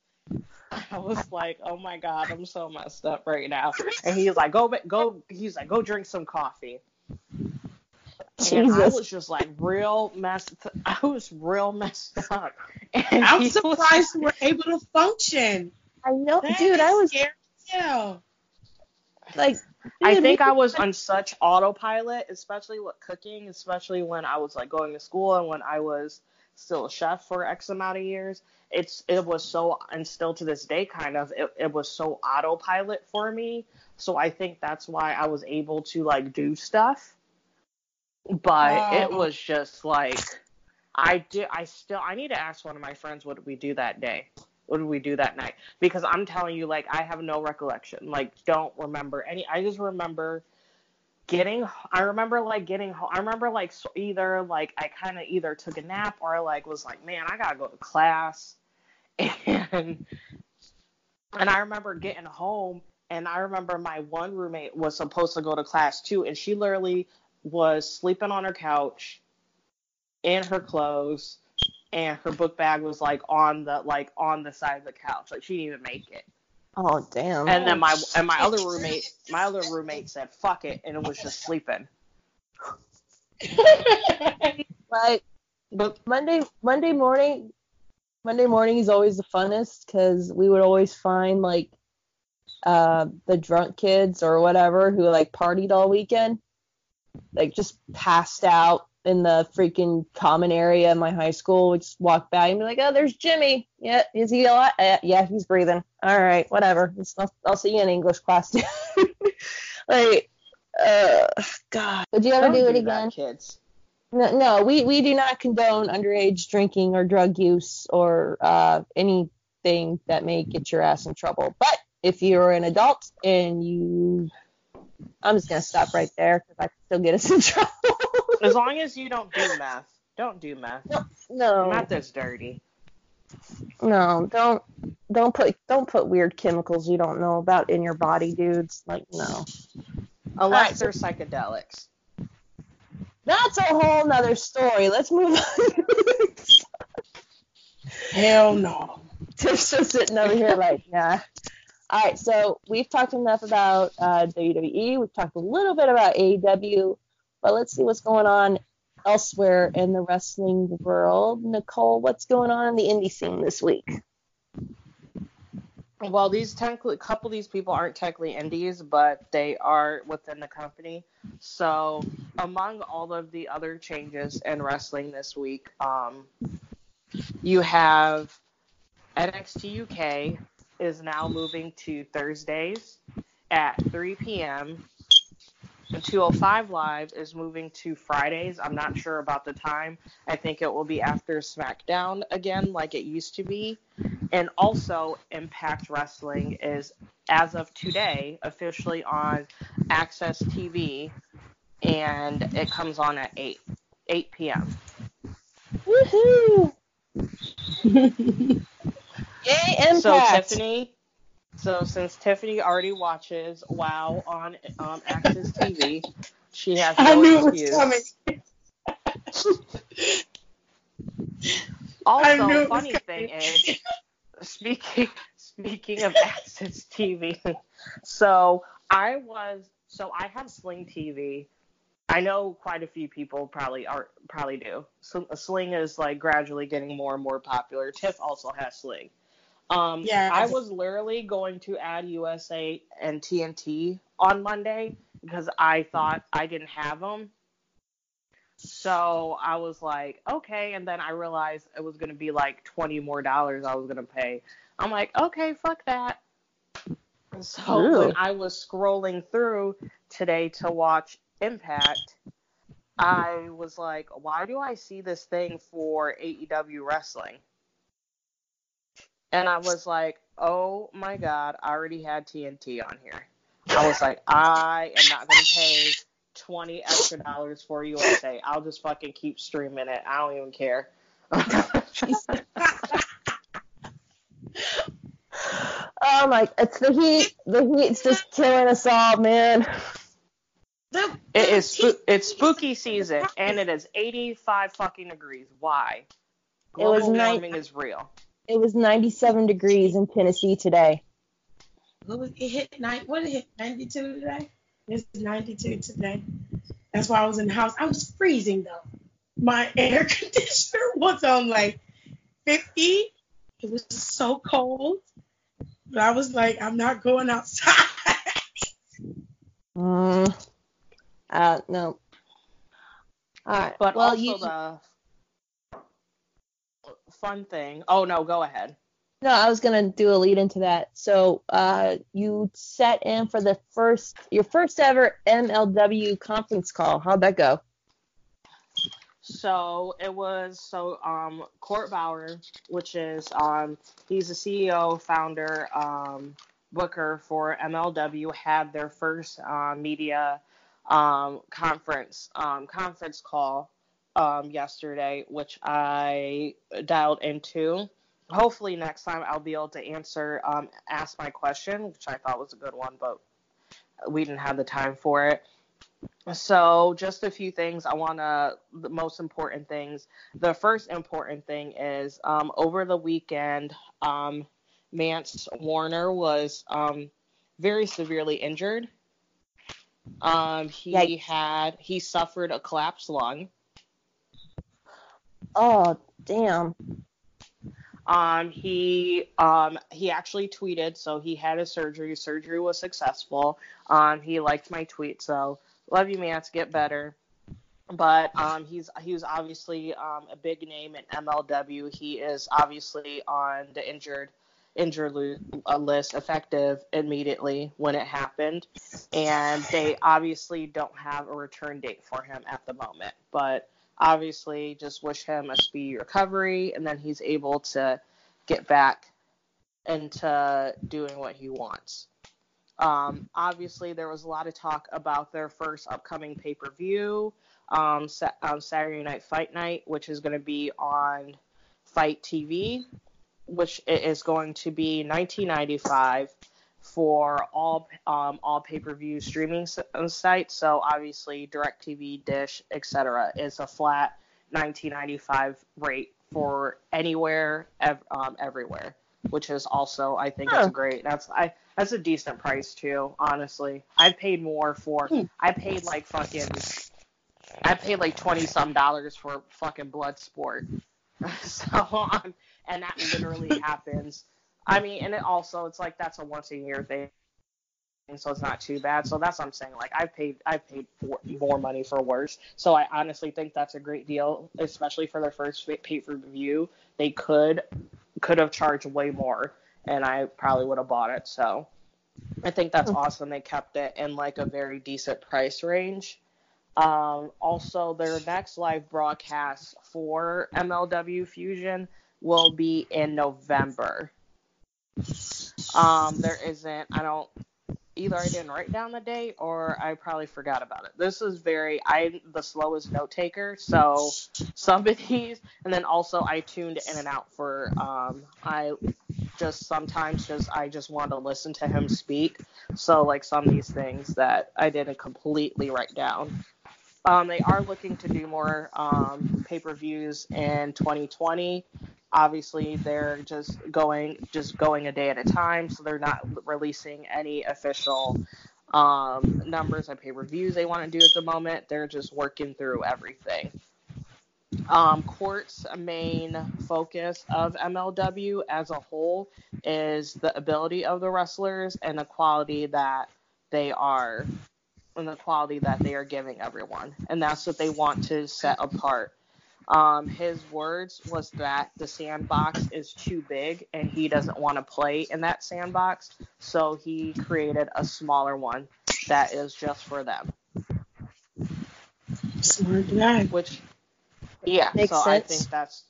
I was like, oh my god, I'm so messed up right now. And he's like, go, ba- go. He's like, go drink some coffee. And I was just like real messed. I was real messed up. And I'm he was- surprised we're able to function. I know, That dude. I was scary as hell. like, I think I was on such autopilot, especially with cooking, especially when I was like going to school and when I was still a chef for X amount of years. It's it was so and still to this day kind of it, it was so autopilot for me. So I think that's why I was able to like do stuff. But it was just like I do I still I need to ask one of my friends what did we do that day? What did we do that night? Because I'm telling you, like, I have no recollection. Like, don't remember any. I just remember getting. I remember like getting home. I remember like either like I kind of either took a nap or like was like, man, I gotta go to class, and and I remember getting home and I remember my one roommate was supposed to go to class too, and she literally was sleeping on her couch in her clothes and her book bag was like on the like on the side of the couch. Like she didn't even make it. Oh damn. and then my and my other roommate my other roommate said fuck it and it was just sleeping. Like but Monday Monday morning Monday morning is always the funnest because we would always find like uh the drunk kids or whatever who like partied all weekend like just passed out in the freaking common area in my high school we just walk by and be like oh there's Jimmy. Yeah is he alive? Uh, yeah he's breathing. All right whatever. I'll, I'll see you in English class. Like uh god. Would you ever don't do it that, again? kids. No, no, we, we do not condone underage drinking or drug use or uh, anything that may get your ass in trouble. But if you're an adult and you I'm just gonna stop right there because I can still get us in trouble. As long as you don't do meth, don't do meth. no, Meth is dirty. no, don't don't put don't put weird chemicals you don't know about in your body, dudes. Like no. Unless Alright. they're psychedelics. That's a whole nother story. Let's move on. Hell no. Tiff's just sitting over here like, nah. All right, so we've talked enough about uh, WWE. We've talked a little bit about AEW, but let's see what's going on elsewhere in the wrestling world. Nicole, what's going on in the indie scene this week? Well, these technically, a couple of these people aren't technically indies, but they are within the company. So, among all of the other changes in wrestling this week, um, you have NXT UK is now moving to Thursdays at 3 p.m. And 205 Live is moving to Fridays. I'm not sure about the time. I think it will be after SmackDown again, like it used to be. And also, Impact Wrestling is, as of today, officially on AXS TV, and it comes on at 8, 8 p.m. Woohoo! Yay, Impact! So Tiffany, so since Tiffany already watches WoW on um, AXS TV, she has no I knew it was excuse. coming. Also, funny thing is, speaking speaking of AXS TV, so I was so I have Sling TV. I know quite a few people probably are probably do. So Sling is like gradually getting more and more popular. Tiff also has Sling. Um, Yeah. I was literally going to add USA and TNT on Monday because I thought I didn't have them. So I was like, okay, and then I realized it was gonna be like twenty more dollars I was gonna pay. I'm like, okay, fuck that. So when I was scrolling through today to watch Impact, I was like, why do I see this thing for AEW wrestling? And I was like, oh my god, I already had TNT on here. I was like, I am not gonna pay twenty extra dollars for USA. I'll just fucking keep streaming it. I don't even care. Oh my, it's the heat. The heat's just killing us all, man. It is sp- it's spooky season and it is 85 fucking degrees. Why? It was Global night- warming is real. It was 97 degrees in Tennessee today. What was it hit night? What did it hit? 92 today? It's 92 today. That's why I was in the house. I was freezing though. My air conditioner was on like 50. It was so cold. But I was like, I'm not going outside. Mm. Uh, no. All right. But well, also you, the fun thing. Oh no, go ahead. no, I was gonna do a lead into that. So, uh, you set in for the first, your first ever MLW conference call. How'd that go? So it was so um Court Bauer, which is um he's the CEO, founder, um booker for MLW, had their first uh, media um conference um conference call um yesterday, which I dialed into. Hopefully next time I'll be able to answer um ask my question, which I thought was a good one, but we didn't have the time for it. So, just a few things. I want to, the most important things. The first important thing is um, over the weekend, um, Mance Warner was um, very severely injured. Um, he Yikes. had, he suffered a collapsed lung. Oh, damn. Um, he um, he actually tweeted, so he had his surgery. Surgery was successful. Um, he liked my tweet, so love you, Mance. Get better. But um, he's he was obviously um, a big name in MLW. He is obviously on the injured injured uh, list, effective immediately when it happened, and they obviously don't have a return date for him at the moment. But obviously, just wish him a speedy recovery, and then he's able to get back into doing what he wants. Um, obviously, there was a lot of talk about their first upcoming pay per view, um, sa- Saturday Night Fight Night, which is going to be on FITE TV, which is going to be 1995 for all um, all pay per view streaming uh, sites. So obviously, DirecTV, Dish, etc. is a flat 1995 rate for anywhere, ev- um, everywhere, which is also I think Huh. is great. That's I that's a decent price too. Honestly, I paid more for Hmm. I paid like fucking I paid like twenty some dollars for fucking blood sport. so on, and that literally happens. I mean, and it also it's like that's a once a year thing, so it's not too bad. So that's what I'm saying. Like I've paid I've paid for, more money for worse. So I honestly think that's a great deal, especially for their first pay per view. They could could have charged way more, and I probably would have bought it. So I think that's awesome. They kept it in like a very decent price range. Um, also, their next live broadcast for MLW Fusion will be in November. Um, there isn't. I don't. Either I didn't write down the date or I probably forgot about it. This is very. I'm the slowest note taker, so some of these, and then also I tuned in and out for. Um, I just sometimes just I just want to listen to him speak. So like some of these things that I didn't completely write down. Um, they are looking to do more um, pay-per-views in 2020. Obviously, they're just going just going a day at a time, so they're not releasing any official um, numbers on pay-per-views they want to do at the moment. They're just working through everything. Um, Court's main focus of MLW as a whole is the ability of the wrestlers and the quality that they are and the quality that they are giving everyone. And that's what they want to set apart. Um, his words was that the sandbox is too big and he doesn't want to play in that sandbox, so he created a smaller one that is just for them. Smart guy. Which, yeah, Makes so I think that's,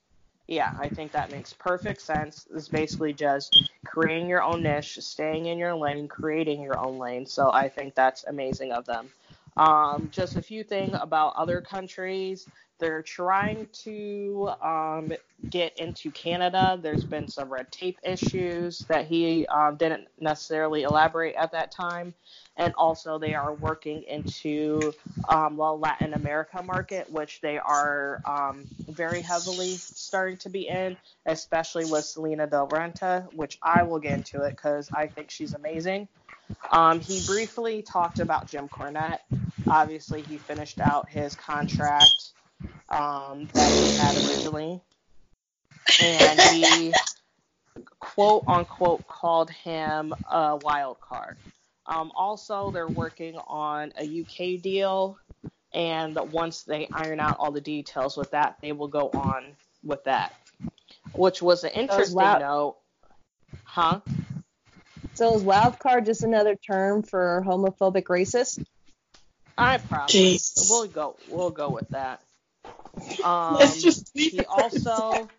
yeah, I think that makes perfect sense. It's basically just creating your own niche, staying in your lane, creating your own lane. So I think that's amazing of them. Um, just a few things about other countries. They're trying to um, get into Canada. There's been some red tape issues that he um, didn't necessarily elaborate at that time. And also, they are working into um, the Latin America market, which they are um, very heavily starting to be in, especially with Salina Del Renta, which I will get into it because I think she's amazing. Um, he briefly talked about Jim Cornette. Obviously, he finished out his contract um, that he had originally, and he quote unquote called him a wild card. Um, also, they're working on a UK deal, and once they iron out all the details with that, they will go on with that. Which was an interesting wild- note, huh? So is wild card just another term for homophobic racist? I probably Jesus. we'll go we'll go with that. Um, Let's just leave he it for also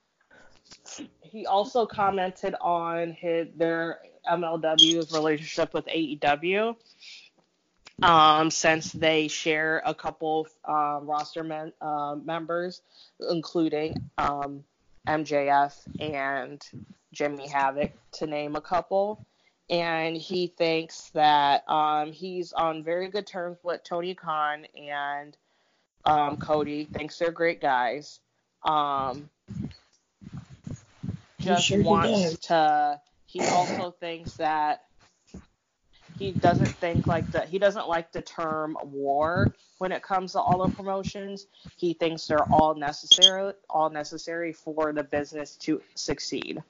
he also commented on his their MLW's relationship with AEW. Um, since they share a couple um, roster men, uh, members, including um, MJF and Jimmy Havoc, to name a couple. And he thinks that um, he's on very good terms with Tony Khan and um, Cody. Thinks they're great guys. Um, just sure he wants does. to. He also thinks that he doesn't think like the he doesn't like the term war when it comes to all the promotions. He thinks they're all necessary all necessary for the business to succeed.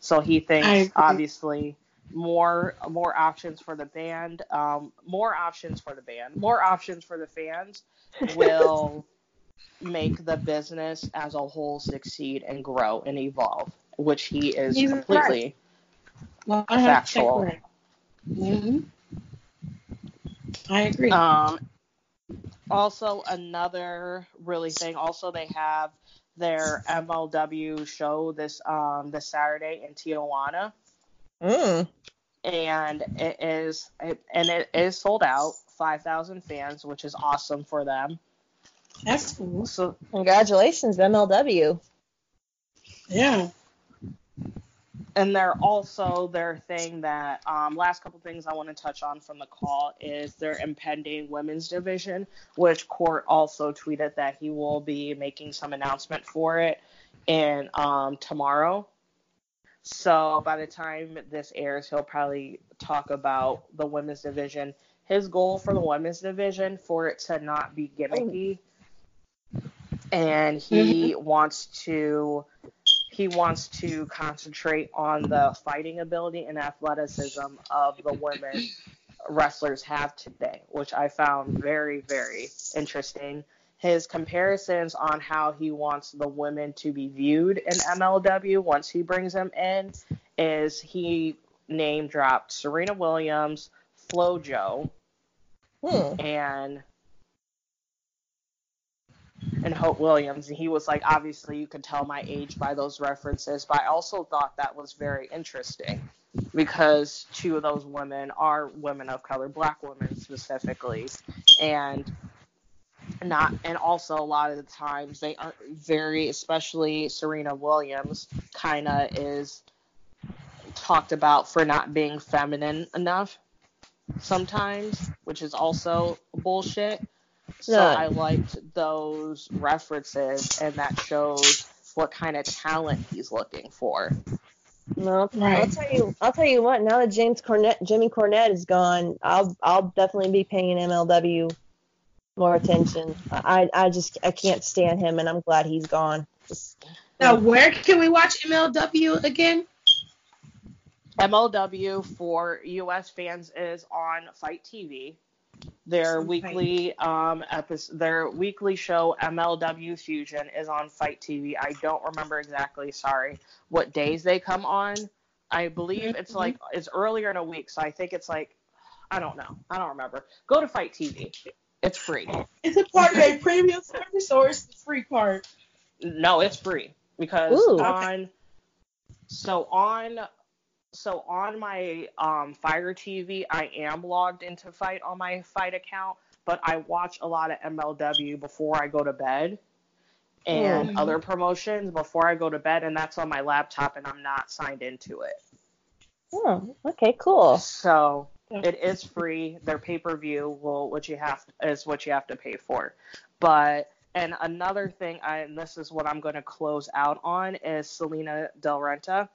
So he thinks obviously more more options for the band, um, more options for the band, more options for the fans will make the business as a whole succeed and grow and evolve, which he is He's completely Well, Factual. hmm I agree. Um, also, another really thing. Also, they have their MLW show this um this Saturday in Tijuana. Mm. and it is it, and it is sold out, five thousand fans, which is awesome for them. That's cool. So Congratulations, MLW. Yeah. And they're also their thing that um, last couple things I want to touch on from the call is their impending women's division, which Court also tweeted that he will be making some announcement for it in um, tomorrow. So by the time this airs, he'll probably talk about the women's division. His goal for the women's division for it to not be gimmicky, and he wants to he wants to concentrate on the fighting ability and athleticism of the women wrestlers have today, which I found very, very interesting. His comparisons on how he wants the women to be viewed in MLW once he brings them in is he name dropped Serena Williams, FloJo, Hmm. and and Hope Williams. And he was like, obviously, you could tell my age by those references, but I also thought that was very interesting because two of those women are women of color, black women specifically, and not and also a lot of the times they are very especially Serena Williams kind of is talked about for not being feminine enough sometimes, which is also bullshit. So Yeah. I liked those references, and that shows what kind of talent he's looking for. Well, I'll tell you. I'll tell you what. Now that James Cornette, Jimmy Cornette is gone, I'll I'll definitely be paying MLW more attention. I I just I can't stand him, and I'm glad he's gone. Just- Now, where can we watch MLW again? MLW for US fans is on FITE TV. Their On weekly um episode, their weekly show MLW Fusion is on FITE TV. I don't remember exactly, sorry, what days they come on. I believe it's Mhm. like it's earlier in a week, so I think it's like I don't know. I don't remember. Go to FITE TV. It's free. Is it part of a premium service or is the free part? No, it's free because Ooh. on so on so on my um, Fire TV, I am logged into FITE on my FITE account, but I watch a lot of MLW before I go to bed and Mhm. other promotions before I go to bed, and that's on my laptop, and I'm not signed into it. Oh, okay, cool. So it is free. Their pay per view will what you have is what you have to pay for. But and another thing, I, and this is what I'm going to close out on is Salina Del Renta.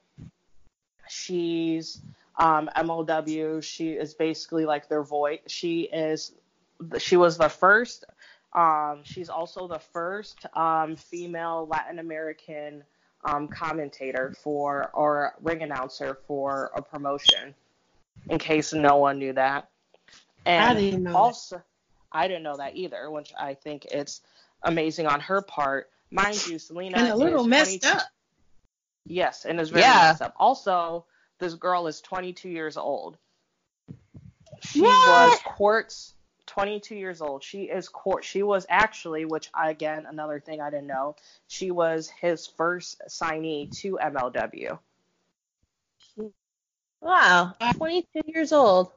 She's um, MLW. She is basically like their voice. She is. She was the first. Um, she's also the first um, female Latin American um, commentator for or ring announcer for a promotion. In case no one knew that. And I didn't know that. also, I didn't know that either, which I think it's amazing on her part. Mind you, Salina And a little messed 22 up. Yes, and is very Yeah. messed up. Also, this girl is 22 years old. She What? was Court's 22 years old. She is Court's. She was actually, which again another thing I didn't know, she was his first signee to MLW. Wow, 22 years old.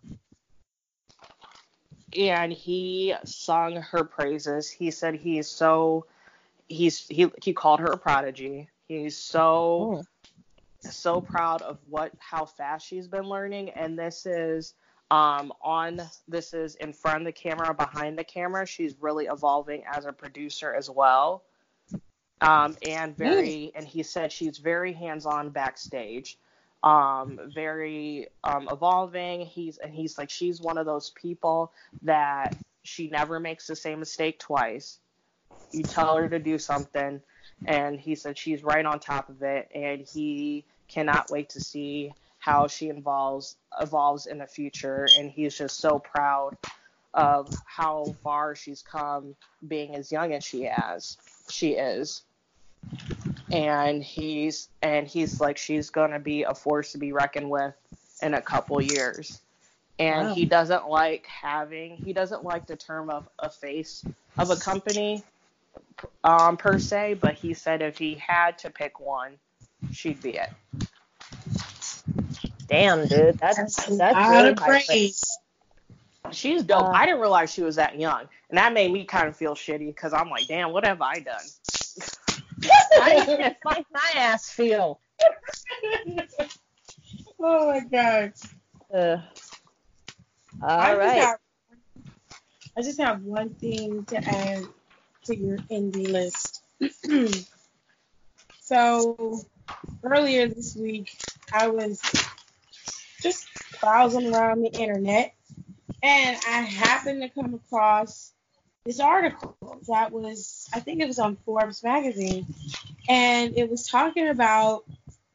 and he sung her praises. He said he's so he's he he called her a prodigy. He's so Oh. so proud of what how fast she's been learning and this is um on this is in front of the camera behind the camera. She's really evolving as a producer as well. Um and very and he said she's very hands-on backstage. Um very um evolving. He's and he's like she's one of those people that she never makes the same mistake twice. You tell her to do something and he said she's right on top of it and he cannot wait to see how she involves evolves in the future. And he's just so proud of how far she's come being as young as she has she is. And he's and he's like she's going to be a force to be reckoned with in a couple years. And Wow. he doesn't like having he doesn't like the term of a face of a company um, per se, but he said if he had to pick one, she'd be it. Damn, dude, that's That's that's, a lot really of high praise. praise. She's dope. Uh, I didn't realize she was that young, and that made me kind of feel shitty because I'm like, damn, what have I done? How do you make my ass feel? oh my god. Uh, I all just have I just have one thing to add to your indie list. so earlier this week I was just browsing around the internet and I happened to come across this article that was I think it was on Forbes magazine and it was talking about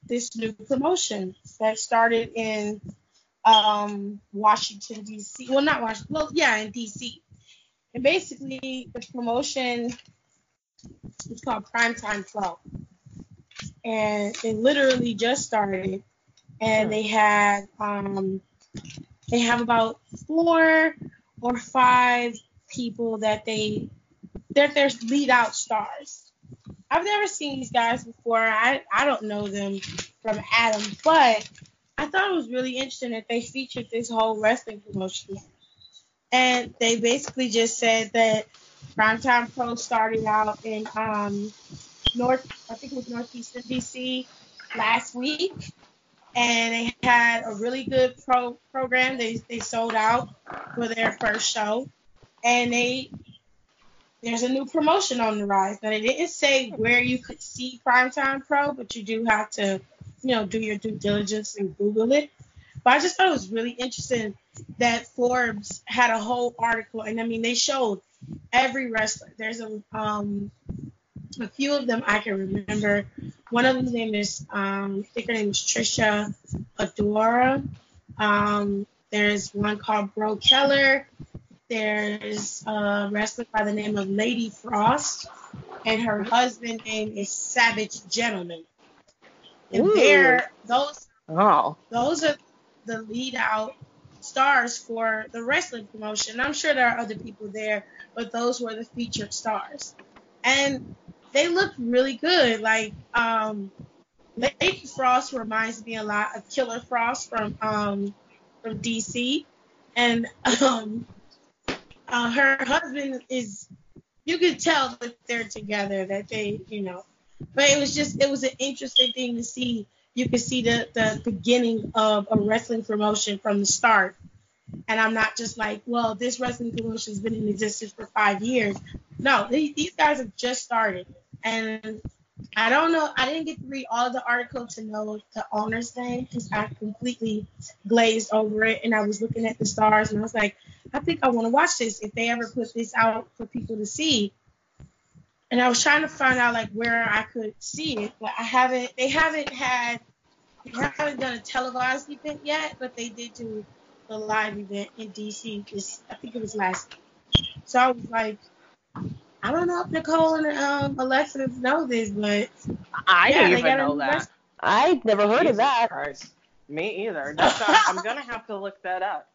this new promotion that started in um, Washington D.C. Well, not Washington. Well, yeah, in D.C. And basically, the promotion is called Primetime Pro, and it literally just started. And they had um, they have about four or five people that they they're their lead out stars. I've never seen these guys before. I I don't know them from Adam, but I thought it was really interesting that they featured this whole wrestling promotion. And they basically just said that Primetime Pro started out in um, North, I think it was Northeastern DC last week. And they had a really good pro program. They, they sold out for their first show. And they there's a new promotion on the rise. Now they didn't say where you could see Primetime Pro, but you do have to you know, do your due diligence and Google it. But I just thought it was really interesting that Forbes had a whole article, and I mean, they showed every wrestler. There's a um a few of them I can remember. One of them's name is um, I think her name is Trisha Adora. Um, there's one called Bro Keller. There's a wrestler by the name of Lady Frost, and her husband name is Savage Gentleman. And Ooh. they're those Oh, those are the lead out stars for the wrestling promotion. I'm sure there are other people there, but those were the featured stars. And they looked really good. Like um Lady Frost reminds me a lot of Killer Frost from um from DC. And um uh, her husband is you could tell that they're together, that they, you know, but it was just it was an interesting thing to see. You could see the the beginning of a wrestling promotion from the start. And I'm not just like, well, this wrestling promotion's been in existence for five years. No, they, these guys have just started. And I don't know. I didn't get to read all the article to know the owner's name because I completely glazed over it. And I was looking at the stars and I was like, I think I want to watch this if they ever put this out for people to see and I was trying to find out like where I could see it, but I haven't. They haven't had. They haven't done a televised event yet, but they did do the live event in DC. This I think it was last. Week. So I was like, I don't know if Nicole and um, Alexa know this, but I yeah, didn't even know that. wrest- I've never heard of that. Christ. Me either. Not, I'm gonna have to look that up.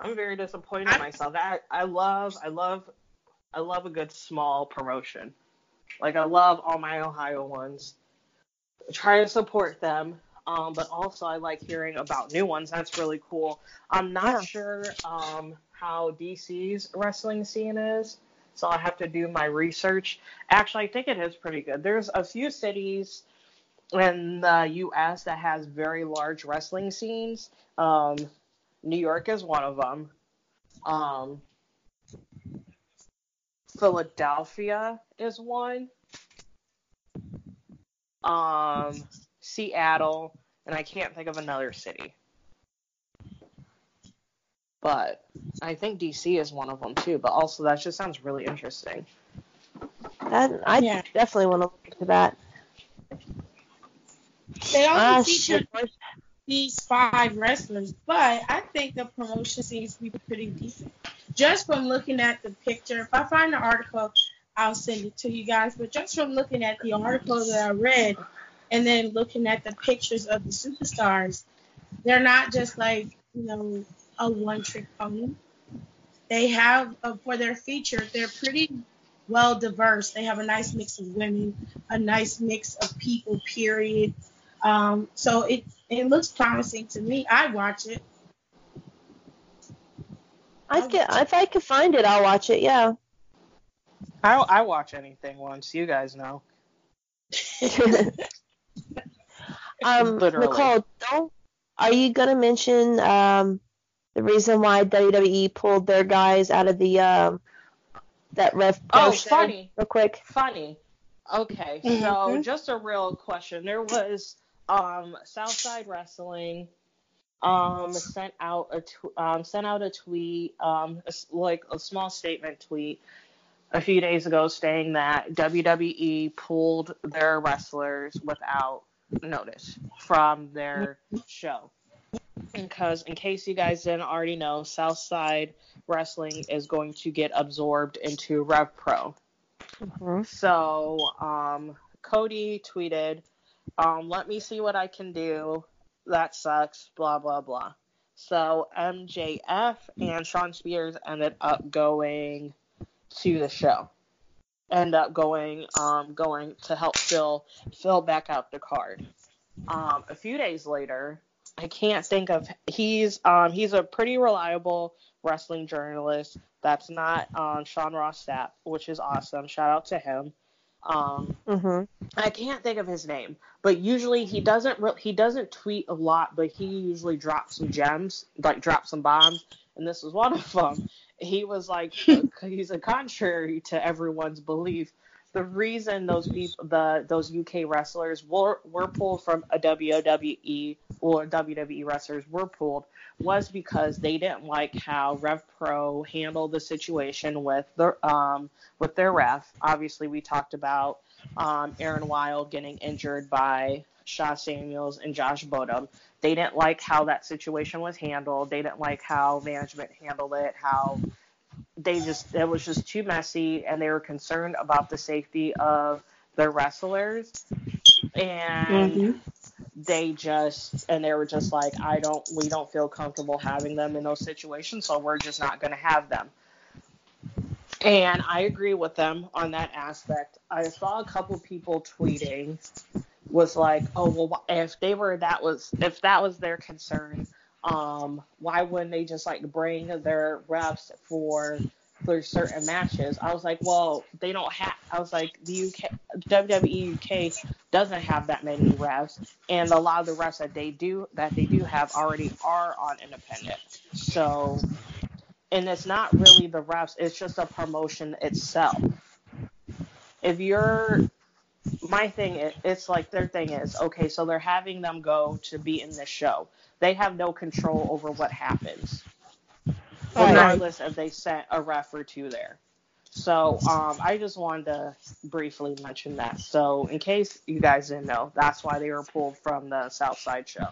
I'm very disappointed in myself. I, I love I love I love a good small promotion. Like I love all my Ohio ones. Try to support them. Um, but also I like hearing about new ones. That's really cool. I'm not sure um, how DC's wrestling scene is, so I have to do my research. Actually, I think it is pretty good. There's a few cities in the U.S. that has very large wrestling scenes. Um, New York is one of them. Philadelphia is one. Um, Seattle, and I can't think of another city. But I think DC is one of them too. But also, that just sounds really interesting. That, I Yeah. definitely want to look into that. they only Ah, featured these five wrestlers, but I think the promotion seems to be pretty decent. Just from looking at the picture, if I find the article, I'll send it to you guys. But just from looking at the article that I read, and then looking at the pictures of the superstars, they're not just like you know a one-trick pony. They have uh, for their feature, they're pretty well diverse. They have a nice mix of women, a nice mix of people. Period. Um, so it it looks promising to me. I watch it. I can if I can find it, I'll watch it. Yeah. I I watch anything once. You guys know. um, Literally. Nicole, don't. Are you gonna mention um the reason why WWE pulled their guys out of the um that Rev Pro Oh, funny. real quick? Funny. Okay, so Mhm. just a real question. There was um Southside Wrestling um sent out a tw- um sent out a tweet um a like a small statement tweet a few days ago saying that WWE pulled their wrestlers without notice from their show. Because in case you guys didn't already know, Southside Wrestling is going to get absorbed into Rev Pro. Mhm. So, um, Cody tweeted, um, let me see what I can do. That sucks, blah, blah, blah. So, MJF and Shawn Spears ended up going to the show. End up going, um, going to help fill, fill back out the card. Um, a few days later, I can't think of, he's, um, he's a pretty reliable wrestling journalist that's not on Sean Ross Sapp, which is awesome. Shout out to him. Um, mm-hmm. I can't think of his name, but usually he doesn't re- he doesn't tweet a lot, but he usually drops some gems, like drops some bombs, and this was one of them. He was like, he's a contrary to everyone's belief. The reason those people, the those UK wrestlers were were pulled from a WWE or WWE wrestlers were pulled was because they didn't like how Rev Pro handled the situation with the um with their ref. Obviously, we talked about um, Aaron Wild getting injured by Sha Samuels and Josh Bodom. They didn't like how that situation was handled. They didn't like how management handled it. How they just it was just too messy, and they were concerned about the safety of their wrestlers. And Mhm. they just and they were just like i don't we don't feel comfortable having them in those situations so we're just not going to have them and i agree with them on that aspect i saw a couple people tweeting was like oh well if they were that was if that was their concern um why wouldn't they just like bring their reps for for certain matches i was like well they don't have i was like the uk wwe uk doesn't have that many refs, and a lot of the refs that they do that they do have already are on independent. So, and it's not really the refs; it's just a promotion itself. If you're, my thing, is, it's like their thing is okay. So they're having them go to be in this show. They have no control over what happens, Right. regardless if they sent a ref or two there. So um, I just wanted to briefly mention that. So in case you guys didn't know, that's why they were pulled from the Southside show.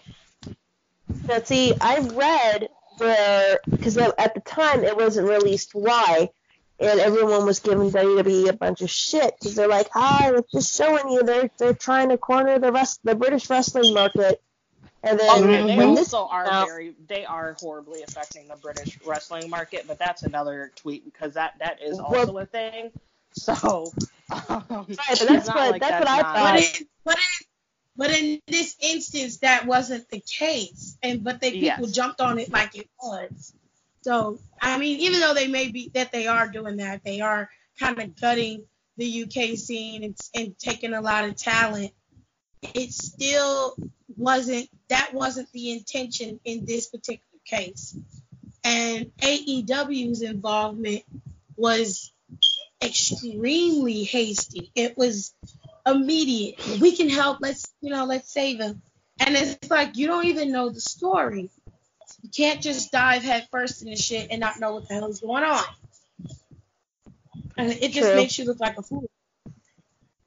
But see, I read where because at the time it wasn't released why, and everyone was giving WWE a bunch of shit because they're like, ah, it's just showing you they're they're trying to corner the rest the British wrestling market, and then Okay, they when this also are out- very they are horribly affecting the British wrestling market, but that's another tweet because that that is Well- also a thing. So um, but that's what- like that's what I thought. But in, but in but in this instance, that wasn't the case, and but they people Yes. jumped on it like it was. So I mean, even though they may be that they are doing that, they are kind of gutting the UK scene and, and taking a lot of talent. It still wasn't that wasn't the intention in this particular case, and AEW's involvement was extremely hasty. It was immediate. We can help. Let's you know, let's save him. And it's like you don't even know the story. You can't just dive headfirst first in the shit and not know what the hell is going on. And it just True. makes you look like a fool.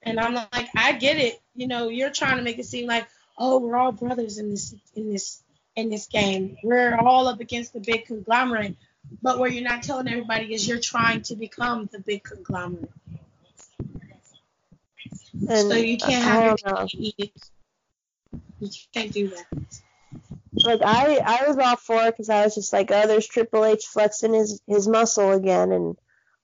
And I'm like, I get it. You know, you're trying to make it seem like, oh, we're all brothers in this in this in this game. We're all up against the big conglomerate. But what you're not telling everybody is you're trying to become the big conglomerate. and so you can't have your know. cake and eat it. You can't do that. Like I I was all for it because I was just like, oh, there's Triple H flexing his his muscle again and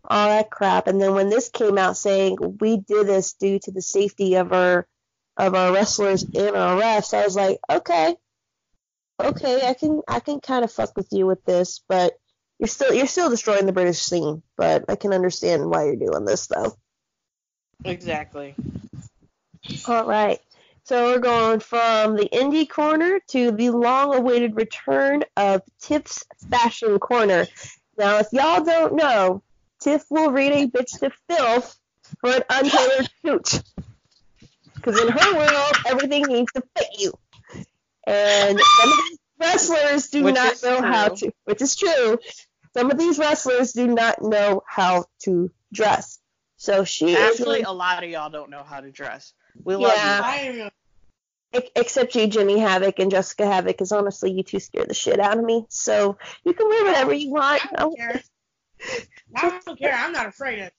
all that crap. And then when this came out saying we did this due to the safety of our of our wrestlers and our refs, I was like, okay, okay, I can I can kind of fuck with you with this, but you're still you're still destroying the British scene. But I can understand why you're doing this though. Exactly. All right. So we're going from the indie corner to the long-awaited return of Tiff's fashion corner. Now, if y'all don't know, Tiff will read a bitch to filth for an untailored suit. Because in her world, everything needs to fit you. And some of these wrestlers do Which not know how to, which is true. Some of these wrestlers do not know how to dress. So she Actually, really- a lot of y'all don't know how to dress. We love Yeah. you. I am a- Ex- Except you, Jimmy Havoc and Jessica Havok, because honestly, you two scare the shit out of me. So you can wear whatever you want. I don't care. I don't care. I'm not afraid of it.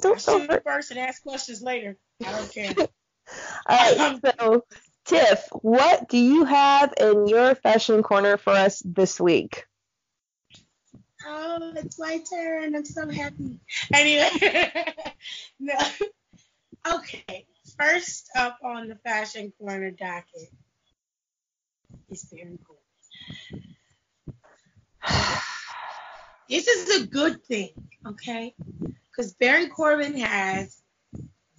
Don't, shoot don't, first and ask questions later. I don't care. All right, so Tiff, what do you have in your fashion corner for us this week? Oh, it's my turn. I'm so happy. Anyway, no. Okay, first up on the fashion corner docket is Baron Corbin. This is a good thing, okay? Because Baron Corbin has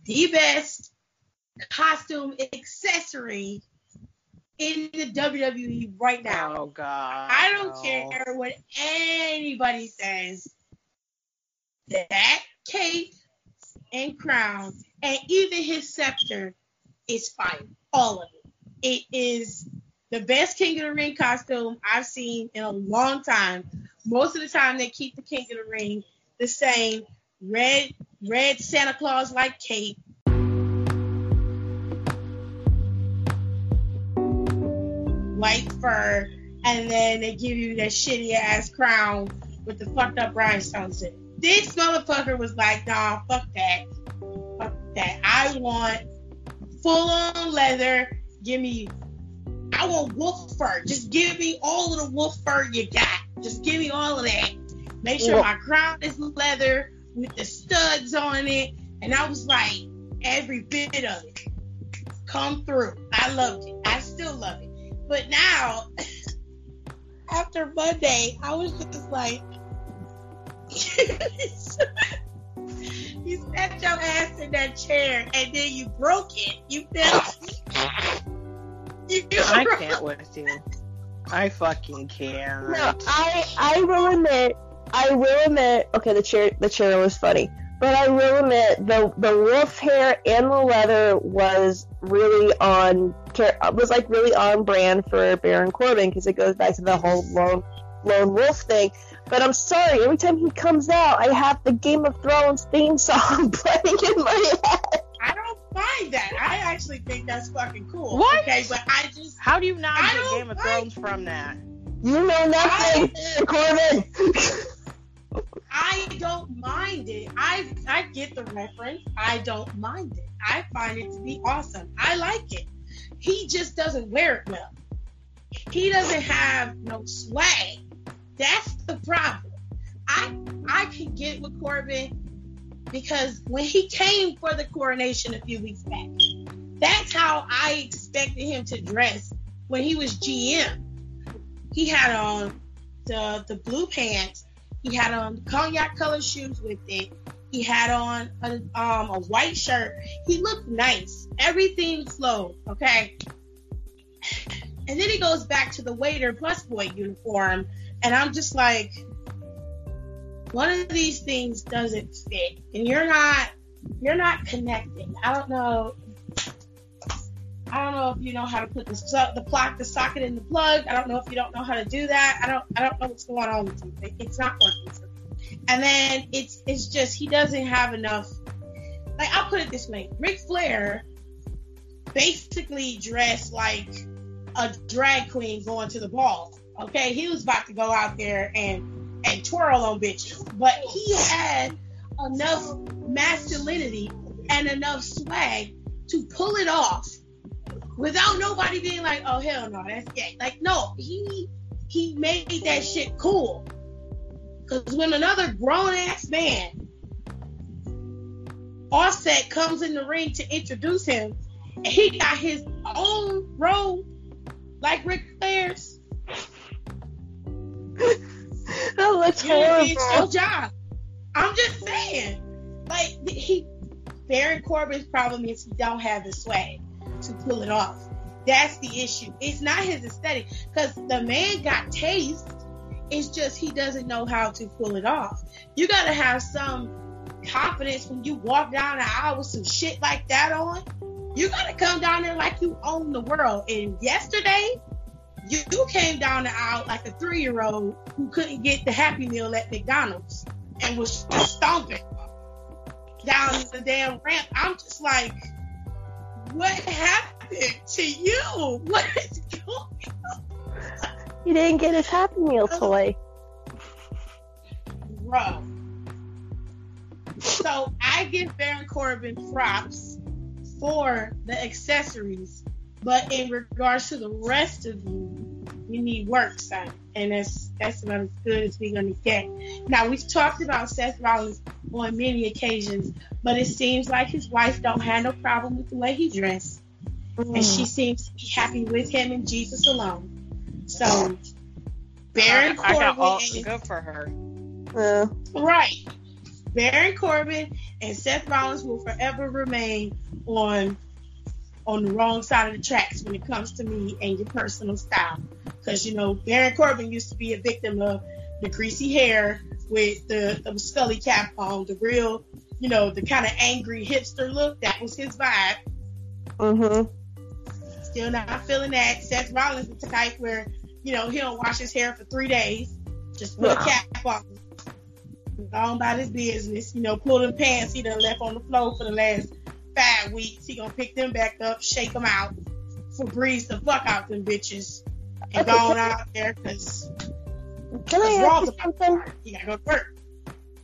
the best costume accessory in the WWE right now. Oh God. I don't no. care what anybody says. That cape and crown and even his scepter is fire. All of it. It is the best King of the Ring costume I've seen in a long time. Most of the time they keep the King of the Ring the same red red Santa Claus like cape. White fur, and then they give you that shitty ass crown with the fucked up rhinestones in it. This motherfucker was like, nah, fuck that. Fuck that. I want full on leather. Give me, I want wolf fur. Just give me all of the wolf fur you got. Just give me all of that. Make sure my crown is leather with the studs on it. And I was like, every bit of it come through. I loved it. I still love it. But now, after Monday, I was just like, you sat your ass in that chair and then you broke it. You feel you I broke- can't with you. I fucking can't. No, I I will admit, I will admit. Okay, the chair the chair was funny, but I will admit the the wolf hair and the leather was really on was like really on brand for Baron Corbin because it goes back to the whole lone lone wolf thing. But I'm sorry, every time he comes out, I have the Game of Thrones theme song playing in my head. I don't mind that. I actually think that's fucking cool. What? Okay, but I just How do you not I get Game of like- Thrones from that? You know nothing, Baron Corbin. I don't mind it. I I get the reference. I don't mind it. I find it to be awesome. I like it. He just doesn't wear it well. He doesn't have no swag. That's the problem. I I can get with Corbin because when he came for the coronation a few weeks back, that's how I expected him to dress when he was GM. He had on the the blue pants he had on cognac color shoes with it. He had on a, um, a white shirt. He looked nice. Everything flowed, okay? And then he goes back to the waiter busboy uniform, and I'm just like, one of these things doesn't fit, and you're not, you're not connecting. I don't know. I don't know if you know how to put the the plug, the socket in the plug. I don't know if you don't know how to do that. I don't I don't know what's going on with you. It- It's not working. And then it's it's just he doesn't have enough. Like I'll put it this way: Ric Flair basically dressed like a drag queen going to the ball. Okay, he was about to go out there and and twirl on bitches, but he had enough masculinity and enough swag to pull it off without nobody being like, "Oh hell no, that's gay." Like, no, he he made that shit cool. Cause when another grown ass man, Offset comes in the ring to introduce him, and he got his own robe like Ric Flair's, Oh, looks You horrible. finish your job. I'm just saying. Like he Baron Corbin's problem is he don't have the swag to pull it off. That's the issue. It's not his aesthetic. Because the man got taste. It's just he doesn't know how to pull it off. You gotta have some confidence when you walk down the aisle with some shit like that on. You gotta come down there like you own the world. And yesterday, you, you came down the aisle like a three year old who couldn't get the Happy Meal at McDonald's and was stomping down the damn ramp. I'm just like, what happened to you? What is going on? He didn't get his Happy Meal toy. Bro. So I give Baron Corbin props for the accessories, but in regards to the rest of you, you need work, son. And that's that's about as good as we're gonna get. Now we've talked about Seth Rollins on many occasions, but it seems like his wife don't have no problem with the way he dressed. And she seems to be happy with him and Jesus alone. So Baron I got all Corbin and good for her. Uh, Right. Baron Corbin and Seth Rollins will forever remain on on the wrong side of the tracks when it comes to me and your personal style. Because you know, Baron Corbin used to be a victim of the greasy hair with the, the scully cap on, the real, you know, the kind of angry hipster look. That was his vibe. mm-hmm. Still not feeling that. Seth Rollins is the type where, you know, he don't wash his hair for three days. Just put a cap on. Go on about his business. You know, pull them pants he done left on the floor for the last five weeks. He gonna pick them back up, shake them out, Febreze the fuck out them bitches, and go on out there because Can I ask you something? he gotta go to work.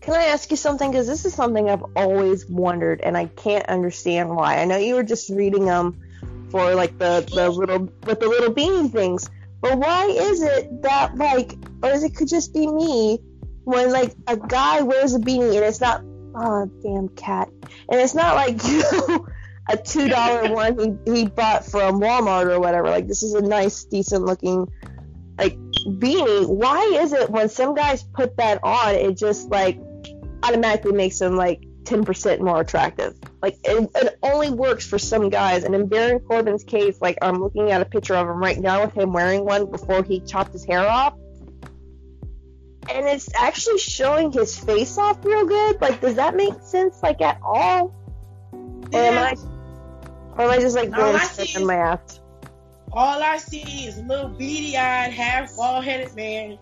Can I ask you something? Because this is something I've always wondered, and I can't understand why. I know you were just reading them for like the the little with the little beanie things, but why is it that like, or is it could just be me when like a guy wears a beanie and it's not, oh damn cat, and it's not like you know a two dollar one he he bought from Walmart or whatever. Like this is a nice, decent looking like beanie. Why is it when some guys put that on, it just like automatically makes them like 10% more attractive. Like it, it only works for some guys. And in Baron Corbin's case, like I'm looking at a picture of him right now with him wearing one before he chopped his hair off. And it's actually showing his face off real good. Like, does that make sense, like, at all? Or am I, or am I just, like, going I straight see in my ass? All I see is a little beady-eyed, half bald-headed man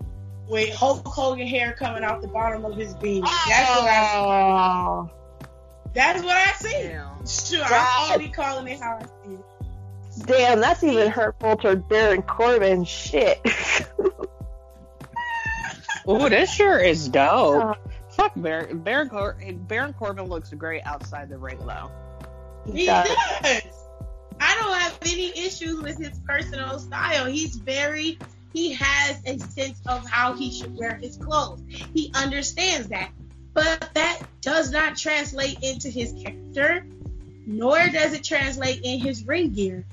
with Hulk Hogan hair coming out the bottom of his beanie. That's what I. Oh. That's what I see. Damn. Sure, I'll be calling it how I see it. Damn, that's even hurtful to Baron Corbin. Shit. Ooh, this sure is dope. Uh, Fuck Baron. Baron, Cor- Baron Corbin looks great outside the ring, though. He does. does. I don't have any issues with his personal style. He's very, he has a sense of how he should wear his clothes. He understands that. But that does not translate into his character, nor does it translate in his ring gear.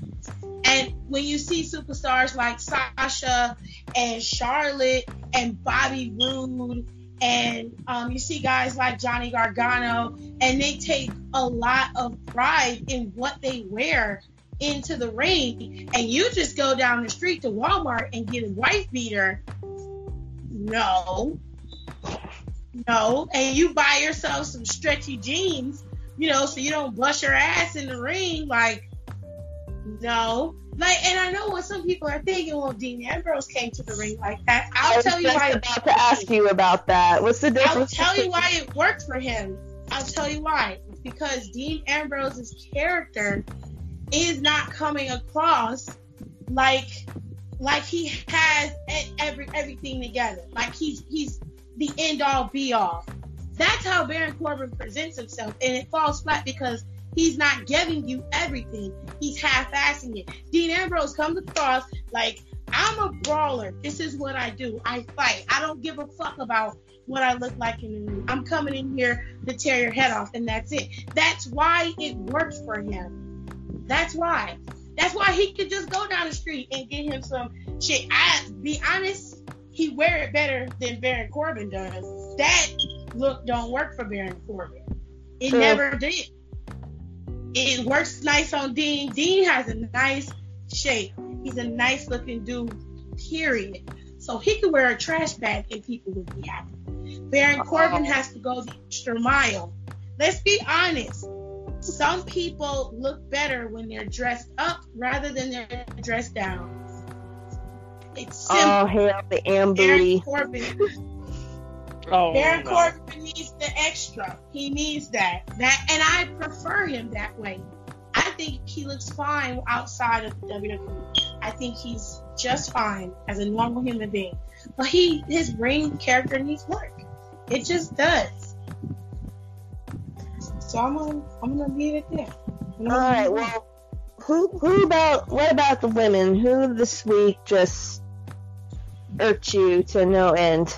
When you see superstars like Sasha and Charlotte and Bobby Roode, and um, you see guys like Johnny Gargano, and they take a lot of pride in what they wear into the ring, and you just go down the street to Walmart and get a wife beater. No. No. And you buy yourself some stretchy jeans, you know, so you don't bust your ass in the ring. Like, no. Like, and I know what some people are thinking, well, Dean Ambrose came to the ring like that. I I'll was tell you why. it about to ask you about that. What's the difference? I'll tell you why it worked for him. I'll tell you why. Because Dean Ambrose's character is not coming across like like he has every everything together. Like he's he's the end all be all. That's how Baron Corbin presents himself, and it falls flat because he's not giving you everything. He's half-assing it. Dean Ambrose comes across like I'm a brawler. This is what I do. I fight. I don't give a fuck about what I look like in the ring. I'm coming in here to tear your head off, and that's it. That's why it works for him. That's why. That's why he could just go down the street and get him some shit. I be honest, he wear it better than Baron Corbin does. That look don't work for Baron Corbin. It True. never did. It works nice on Dean. Dean has a nice shape. He's a nice looking dude, period. So he could wear a trash bag and people would be happy. Baron Corbin has to go the extra mile. Let's be honest. Some people look better when they're dressed up rather than they're dressed down. It's oh, simple. Oh hell, the Baron. Corbin Oh, Baron no. Corbin needs the extra. He needs that. That and I prefer him that way. I think he looks fine outside of the WWE. I think he's just fine as a normal human being. But he his ring character needs work. It just does. So I'm gonna I'm gonna leave it there. I'm All gonna right, leave it well, who who about what about the women? Who this week just irked you to no end?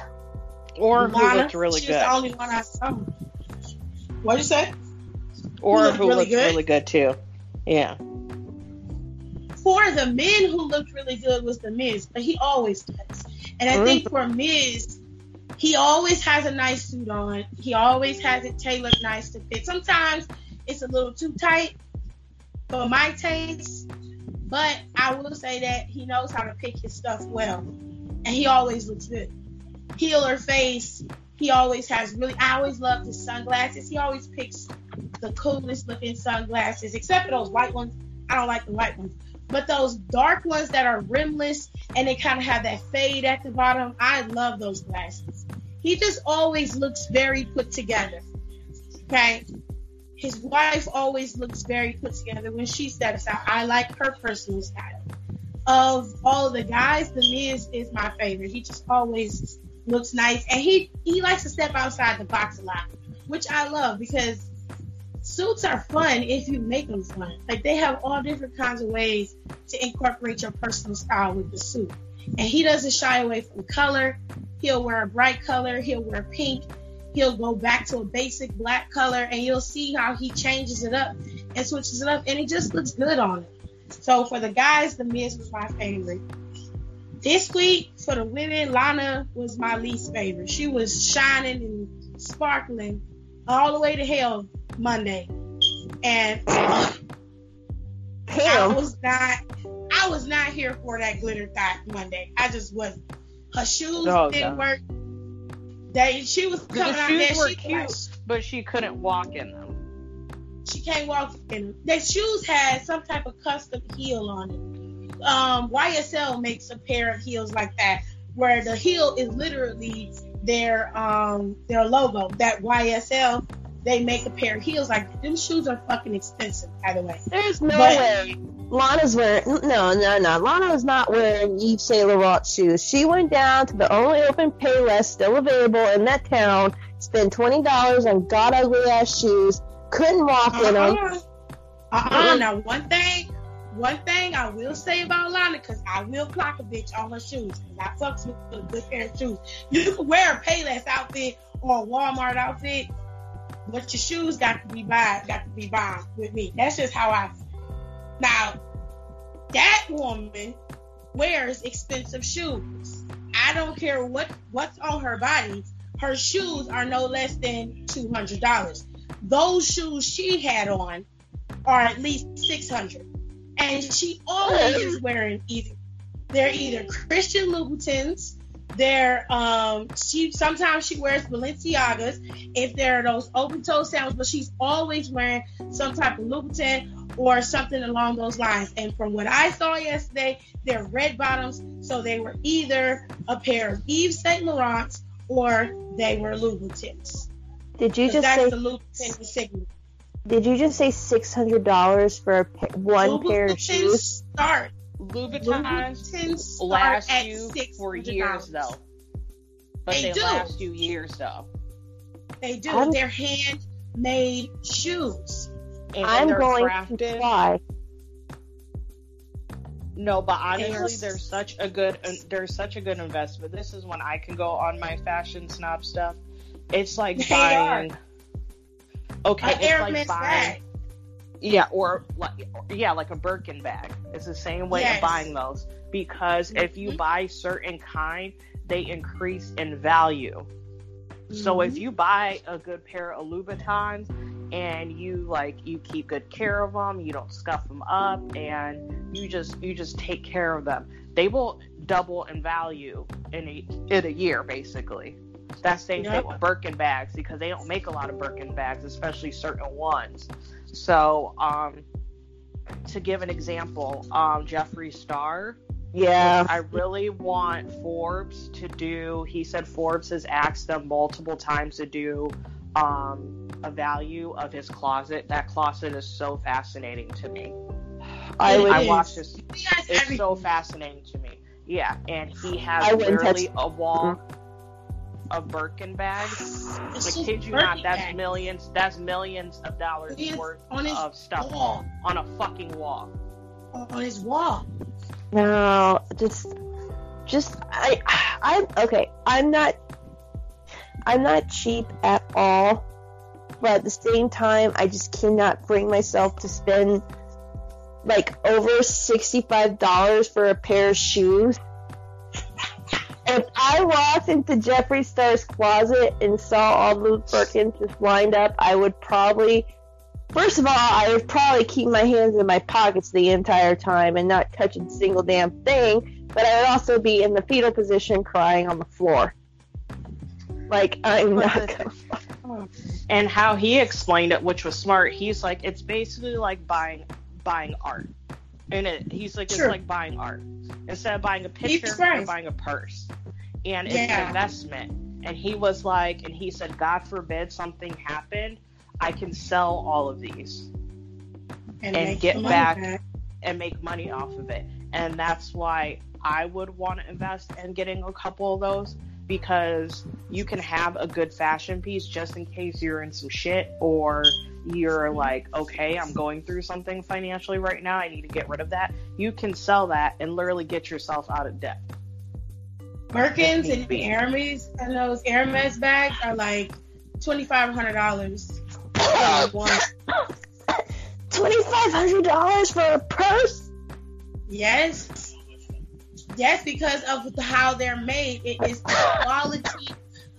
Or who Lana, looked really she's good. the only one I saw. What'd you say? or looked who really looked good? really good too. Yeah. for the men who looked really good was the Miz, but he always does. And I mm-hmm. think for Miz, he always has a nice suit on. He always has it tailored nice to fit. Sometimes it's a little too tight for my taste, but I will say that he knows how to pick his stuff well, and he always looks good. Heel or face, he always has really. I always loved his sunglasses. He always picks the coolest looking sunglasses, except for those white ones. I don't like the white ones. But those dark ones that are rimless and they kind of have that fade at the bottom, I love those glasses. He just always looks very put together. Okay? His wife always looks very put together when she steps out. I like her personal style. Of all the guys, The Miz is my favorite. He just always looks nice. And he, he likes to step outside the box a lot, which I love because suits are fun if you make them fun. Like they have all different kinds of ways to incorporate your personal style with the suit. And he doesn't shy away from color. He'll wear a bright color. He'll wear pink. He'll go back to a basic black color, and you'll see how he changes it up and switches it up, and it just looks good on it. So for the guys, the Miz was my favorite. This week for the women, Lana was my least favorite. She was shining and sparkling all the way to hell Monday, and I was not. I was not here for that glitter thought Monday. I just wasn't. Her shoes Oh, didn't God. work. They she was The coming out there. shoes were She, cute, but she couldn't walk in them. she can't walk in them. Their shoes had some type of custom heel on it. Um, YSL makes a pair of heels like that, where the heel is literally their um their logo. That YSL, they make a pair of heels like that. Them shoes are fucking expensive, by the way. There's no But- way. Lana's wearing no, no, no. Lana is not wearing Yves Saint Laurent shoes. She went down to the only open Payless still available in that town, spent twenty dollars on god ugly ass shoes, couldn't walk in them. Uh-uh. Uh-uh. Now, one thing, one thing I will say about Lana, because I will clock a bitch on her shoes. 'cause I fucks with a good pair of shoes. You can wear a Payless outfit or a Walmart outfit, but your shoes got to be by, got to be bomb with me. That's just how I. Now, that woman wears expensive shoes. I don't care what what's on her body. Her shoes are no less than two hundred dollars. Those shoes she had on are at least six hundred, and she always is wearing either they're either Christian Louboutins. They're um she sometimes she wears Balenciagas if they're those open toe sandals, but she's always wearing some type of Louboutin or something along those lines. And from what I saw yesterday, they're red bottoms, so they were either a pair of Yves Saint Laurents or they were Louboutins. Did you just that's say? the Louboutin. Did you just say six hundred dollars for a pa- one pair of Louboutins shoes? start. Louboutins Louboutins start last at you six for years though. But They they, do. last you years though. They do. I'm- They're handmade shoes. And I'm they're going crafted. to try. No, but honestly, They're- there's such a good uh, there's such a good investment. This is when I can go on my fashion snob stuff. It's like They buying. Okay, An it's like buying. bag. Yeah, or like yeah, like a Birkin bag. It's the same way Yes. of buying those. because if you Mhm. buy certain kind, they increase in value. So if Mhm. you buy a good pair of Louboutins and you like you keep good care of them, you don't scuff them up, and you just you just take care of them, they will double in value in a in a year basically. That same Yep. thing with Birkin bags because they don't make a lot of Birkin bags, especially certain ones. So um, to give an example, um, Jeffree Star, Yeah. I really want Forbes to do. He said Forbes has asked them multiple times to do um, a value of his closet. That closet is so fascinating to me. I It would. I watched this. It's everything. so fascinating to me. Yeah, and he has I literally touch- a wall of Birkin bags. It's I kid you not, that's bags. millions. That's millions of dollars It is worth on his of stuff wall. on a fucking wall. On his wall. No, just, just I, I'm okay. I'm not, I'm not cheap at all, but at the same time, I just cannot bring myself to spend like over sixty-five dollars for a pair of shoes. If I walked into Jeffree Star's closet and saw all those Birkins just lined up, I would probably First of all, I would probably keep my hands in my pockets the entire time and not touch a single damn thing, but I would also be in the fetal position crying on the floor. Like, I'm not gonna. and how he explained it, which was smart. He's like, it's basically like buying buying art, and it, he's like, Sure. it's like buying art. Instead of buying a picture, you're buying a purse, and it's Yeah. an investment. And he was like, and he said, God forbid something happened, I can sell all of these and make get back and make money off of it. And that's why I would want to invest in getting a couple of those because you can have a good fashion piece just in case you're in some shit or you're like, okay, I'm going through something financially right now. I need to get rid of that. You can sell that and literally get yourself out of debt. Birkins and the Hermes and those Hermes bags are like twenty five hundred dollars. $2,500 for a purse? Yes. Yes, because of how they're made. It is the quality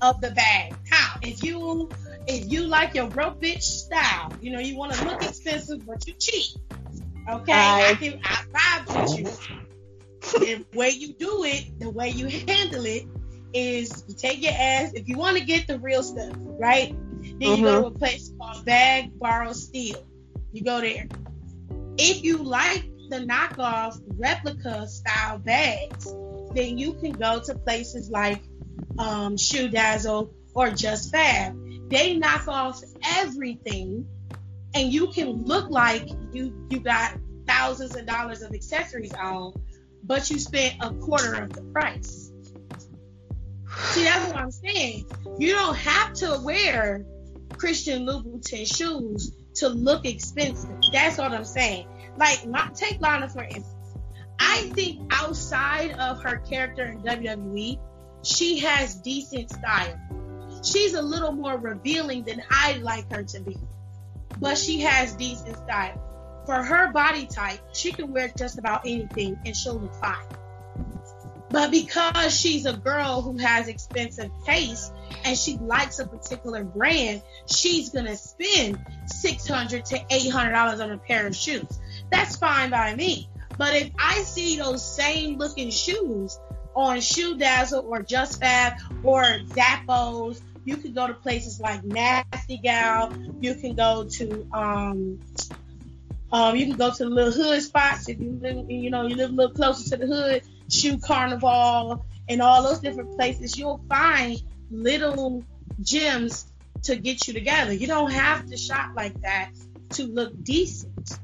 of the bag. How? If you if you like your broke bitch style, you know, you want to look expensive but you cheap. Okay, I, I- can I vibe with you. the way you do it, the way you handle it, is you take your ass. If you want to get the real stuff, right? Then you go to a place called Bag Borrow Steal. You go there. If you like the knockoff replica style bags, then you can go to places like um, Shoe Dazzle or Just Fab. They knock off everything, and you can look like you you got thousands of dollars of accessories on, but you spent a quarter of the price. See, that's what I'm saying. You don't have to wear Christian Louboutin shoes to look expensive. That's what I'm saying. Like, my, take Lana for instance. I think outside of her character in WWE, she has decent style. She's a little more revealing than I'd like her to be, but she has decent style. For her body type, she can wear just about anything and she'll look fine. But because she's a girl who has expensive taste and she likes a particular brand, she's gonna spend six hundred to eight hundred dollars on a pair of shoes. That's fine by me. But if I see those same looking shoes on Shoe Dazzle or Just Fab or Zappos, you can go to places like Nasty Gal. You can go to um, um, you can go to little hood spots if you live, you know, you live a little closer to the hood. Shoe Carnival and all those different places. You'll find little gems to get you together. You don't have to shop like that to look decent.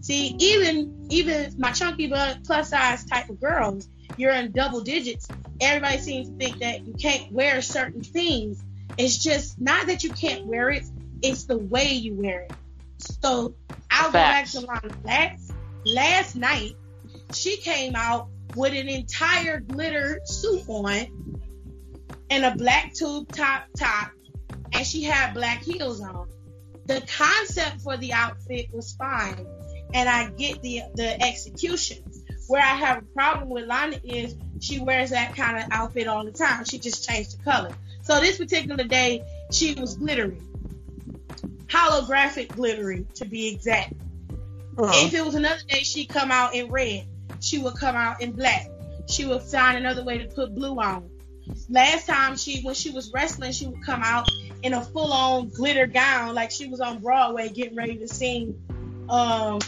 See, even even my chunky but plus size type of girls, you're in double digits. Everybody seems to think that you can't wear certain things. It's just not that you can't wear it; it's the way you wear it. So I'll Facts. go back to Lana. Last last night, she came out with an entire glitter suit on and a black tube top top, and she had black heels on. The concept for the outfit was fine, and I get the the execution. Where I have a problem with Lana is she wears that kind of outfit all the time. She just changed the color. So this particular day, she was glittery, holographic glittery to be exact. Uh-huh. If it was another day, she'd come out in red. She would come out in black. She would find another way to put blue on. Last time she, when she was wrestling, she would come out in a full-on glitter gown, like she was on Broadway getting ready to sing um,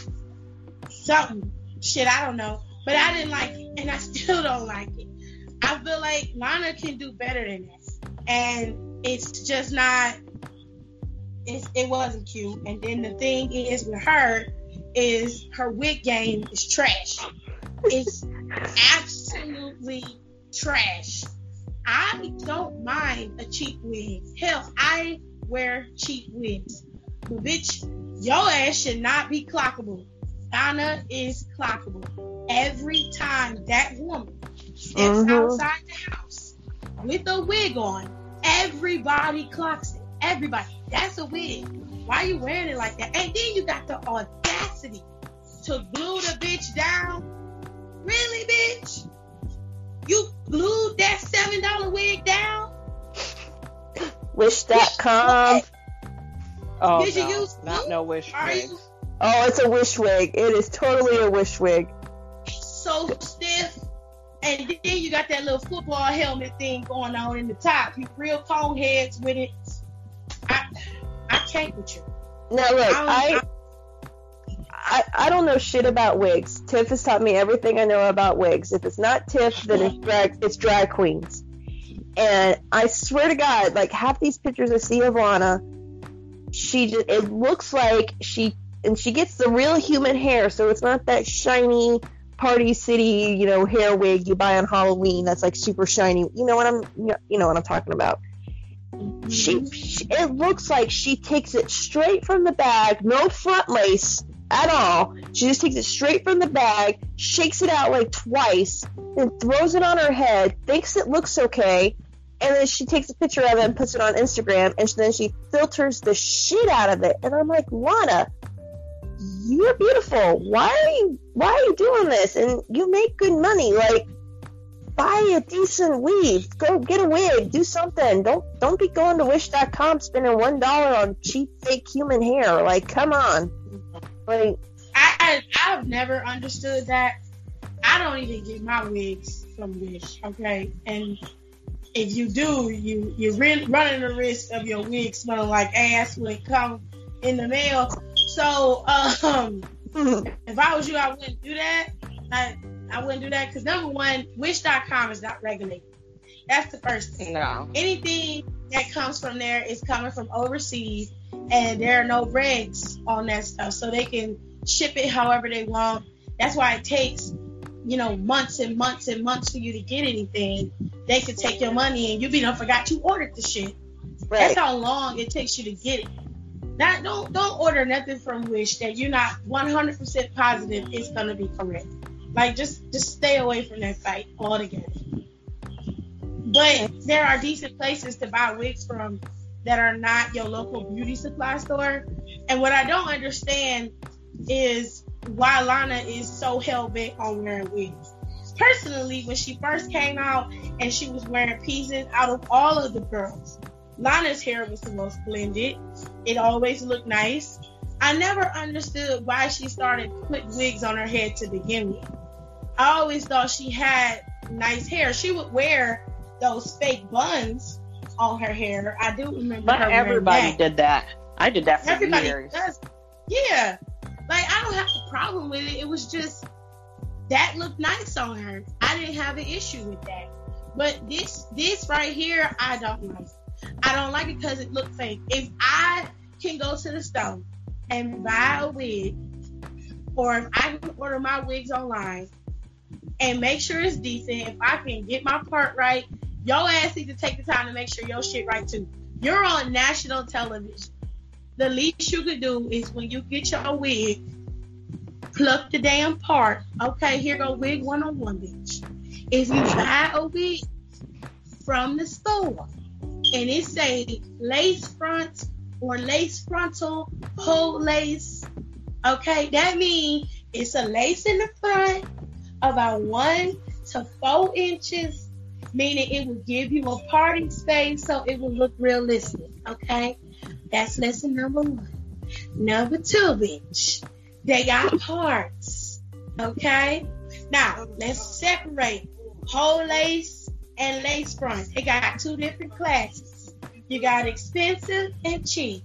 something. Shit, I don't know. But I didn't like it, and I still don't like it. I feel like Lana can do better than this, and it's just not. It's, it wasn't cute. And then the thing is with her is her wig game is trash. It's absolutely trash. I don't mind a cheap wig. Hell, I wear cheap wigs. But bitch, your ass should not be clockable. Donna is clockable. Every time that woman steps mm-hmm. outside the house with a wig on, everybody clocks it. Everybody. That's a wig. Why are you wearing it like that? And then you got the audacity to glue the bitch down. Really, bitch? You glued that seven dollar wig down? Wish.com. Oh, Did no, you use not no wish wig. Oh, it's a wish wig. It is totally a wish wig. So then you got that little football helmet thing going on in the top. You real cone heads with it. I I can't with you. Now look, I, I I, don't know shit about wigs. Tiff has taught me everything I know about wigs. If it's not Tiff, then it's drag it's drag queens. And I swear to God, like half these pictures I see of Lana, she just it looks like she and she gets the real human hair, so it's not that shiny Party City, you know, hair wig you buy on Halloween that's like super shiny. You know what I'm you know what I'm talking about. She, she it looks like she takes it straight from the bag, no front lace, at all. She just takes it straight from the bag, shakes it out like twice, then throws it on her head, thinks it looks okay, and then she takes a picture of it and puts it on Instagram, and then she filters the shit out of it. And I'm like, Lana, you're beautiful. Why are you why are you doing this? And you make good money. Like buy a decent weave. Go get a wig. Do something. Don't don't be going to wish.com spending one dollar on cheap fake human hair. Like, come on. Like I I've never understood that. I don't even get my wigs from Wish, okay? And if you do, you you're running the risk of your wig smelling like ass when it comes in the mail. So um, if I was you, I wouldn't do that. I I wouldn't do that because number one, Wish.com is not regulated. That's the first thing. No. Anything that comes from there is coming from overseas, and there are no regs on that stuff, so they can ship it however they want. That's why it takes, you know, months and months and months for you to get anything. They could take your money and you be done forgot you ordered the shit. Right. That's how long it takes you to get it. Not don't don't order nothing from Wish that you're not 100% positive it's gonna be correct. Like just just stay away from that site altogether. But there are decent places to buy wigs from that are not your local beauty supply store. And what I don't understand is why Lana is so hell bent on wearing wigs. Personally, when she first came out and she was wearing pieces, out of all of the girls, Lana's hair was the most blended. It always looked nice. I never understood why she started putting wigs on her head to begin with. I always thought she had nice hair. She would wear those fake buns on her hair. I do remember. But everybody did that. I did that for everybody years. Does. Yeah, like I don't have a problem with it. It was just that looked nice on her. I didn't have an issue with that. But this this right here, I don't like. I don't like it because it looks fake. If I can go to the store and buy a wig, or if I can order my wigs online and make sure it's decent, if I can get my part right, your ass need to take the time to make sure your shit right too. You're on national television. The least you could do is when you get your wig, pluck the damn part. Okay, here go wig one on one, bitch. If you buy a wig from the store and it say lace front or lace frontal, whole lace, okay, that means it's a lace in the front, about one to four inches, meaning it will give you a party space so it will look realistic. Okay, that's lesson number one. Number two, bitch, they got parts. Okay, now let's separate whole lace and lace front. It got two different classes. You got expensive and cheap.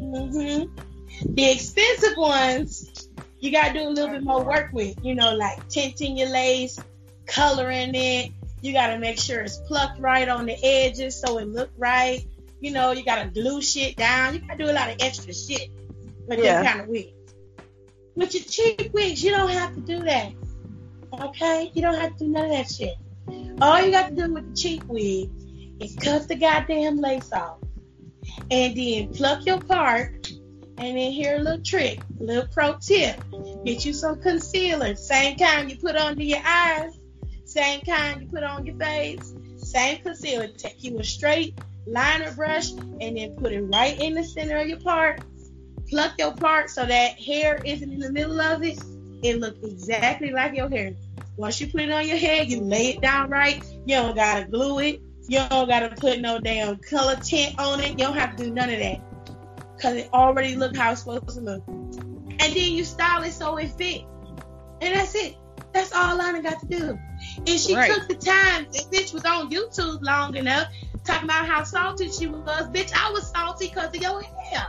Mm-hmm. The expensive ones, you got to do a little bit more work with, you know, like tinting your lace, coloring it. You got to make sure it's plucked right on the edges so it look right. You know, you got to glue shit down. You got to do a lot of extra shit with yeah. this kind of wigs. With your cheap wigs, you don't have to do that. Okay? You don't have to do none of that shit. All you got to do with the cheap wig is cut the goddamn lace off and then pluck your part. And then here a little trick, a little pro tip. Get you some concealer, same kind you put under your eyes, same kind you put on your face, same concealer. Take you a straight liner brush and then put it right in the center of your part. Pluck your part so that hair isn't in the middle of it. It looks exactly like your hair. Once you put it on your head, you lay it down right. You don't gotta glue it. You don't gotta put no damn color tint on it. You don't have to do none of that. Cause it already look how it's supposed to look. And then you style it so it fit. And that's it. That's all Lana got to do. And she right. took the time. Bitch was on YouTube long enough talking about how salty she was. Bitch, I was salty because of your hair.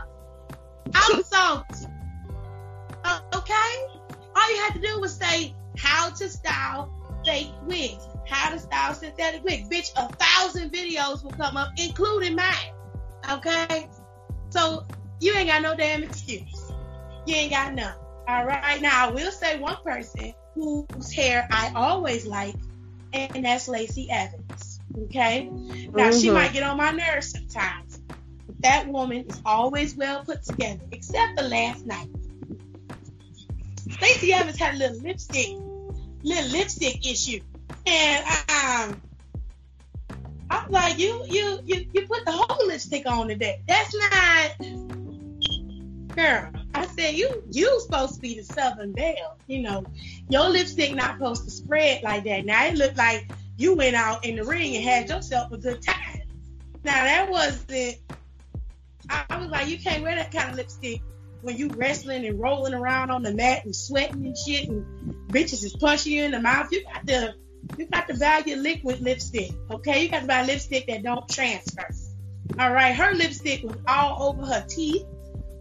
I was salty. Uh, okay? All you had to do was say how to style fake wigs how to style synthetic wig. Bitch, a thousand videos will come up, including mine. Okay? So you ain't got no damn excuse. You ain't got none. All right. Now I will say one person whose hair I always like, and that's Lacey Evans. Okay. Now mm-hmm. she might get on my nerves sometimes. But that woman is always well put together, except the last night. Lacey Evans had a little lipstick, little lipstick issue. And um, I'm like, you you you you put the whole lipstick on today. That's not, girl. I said you you supposed to be the Southern Belle. You know, your lipstick not supposed to spread like that. Now it looked like you went out in the ring and had yourself a good time. Now that wasn't. I, I was like, you can't wear that kind of lipstick when you wrestling and rolling around on the mat and sweating and shit, and bitches is punching you in the mouth. You got to you got to buy your liquid lipstick, okay? You got to buy lipstick that don't transfer. All right, her lipstick was all over her teeth,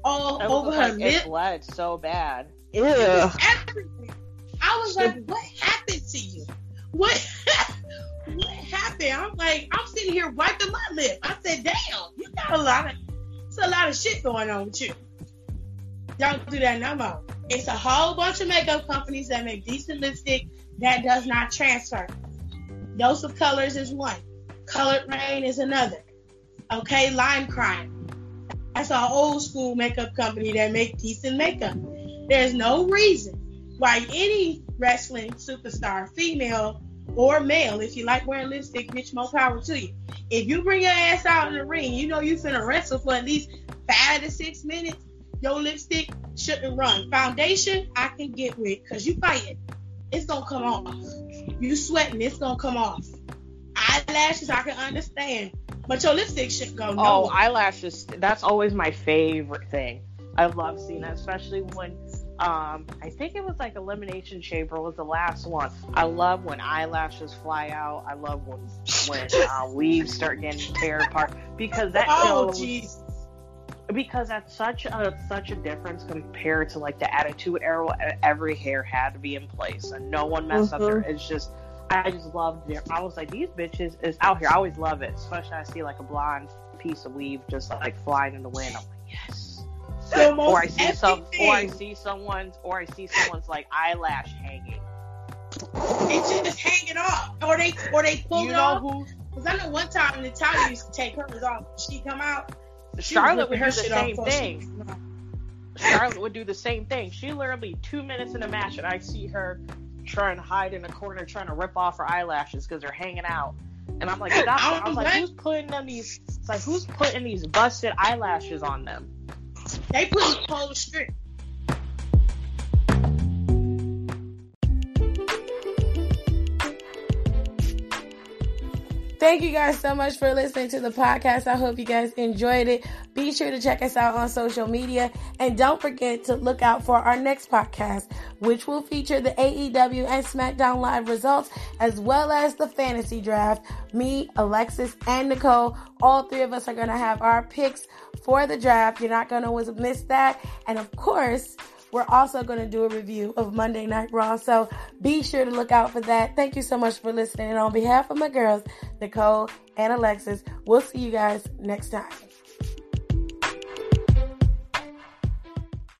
all over her like lip. It bled so bad. Ew. Everything. I was like, what happened to you? What? what happened? I'm like, I'm sitting here wiping my lip. I said, damn, you got a lot of, it's a lot of shit going on with you. Don't do that no more. It's a whole bunch of makeup companies that make decent lipstick that does not transfer. Dose of Colors is one. Colored Raine is another. Okay, Lime Crime. That's an old school makeup company that make decent makeup. There's no reason why any wrestling superstar, female or male, if you like wearing lipstick, bitch, more power to you. If you bring your ass out in the ring, you know you finna wrestle for at least five to six minutes. Your lipstick shouldn't run. Foundation, I can get with, cause you fighting it's gonna come off. You sweating, it's gonna come off. Eyelashes, I can understand, but your lipstick should go. No. Oh, eyelashes. That's always my favorite thing. I love seeing that, especially when um, I think it was like Elimination Chamber was the last one. I love when eyelashes fly out. I love when when uh, weaves start getting tear apart because that oh, shows because that's such a such a difference compared to like the attitude era every hair had to be in place and no one messed mm-hmm. up there. It's just i just loved it. I was like these bitches is out here. I always love it especially i see like a blonde piece of weave just like flying in the wind. I'm like yes. Or i see some or i see someone's or i see someone's like eyelash hanging. It's just hanging off. Or they or they pull you know off. because i know one time Natalya used to take hers off. She come out Charlotte would do the same thing. Charlotte would do the same thing. She literally two minutes in a match, and I see her trying to hide in a corner, trying to rip off her eyelashes because they're hanging out. And I'm like, stop! I was like, who's putting them these? It's like, who's putting these busted eyelashes on them? They put a pole Thank you guys so much for listening to the podcast. I hope you guys enjoyed it. Be sure to check us out on social media and don't forget to look out for our next podcast, which will feature the AEW and SmackDown Live results as well as the fantasy draft. Me, Alexis, and Nicole, all three of us are going to have our picks for the draft. You're not going to miss that. And of course, we're also going to do a review of Monday Night Raw. So be sure to look out for that. Thank you so much for listening. And on behalf of my girls, Nicole and Alexis, we'll see you guys next time.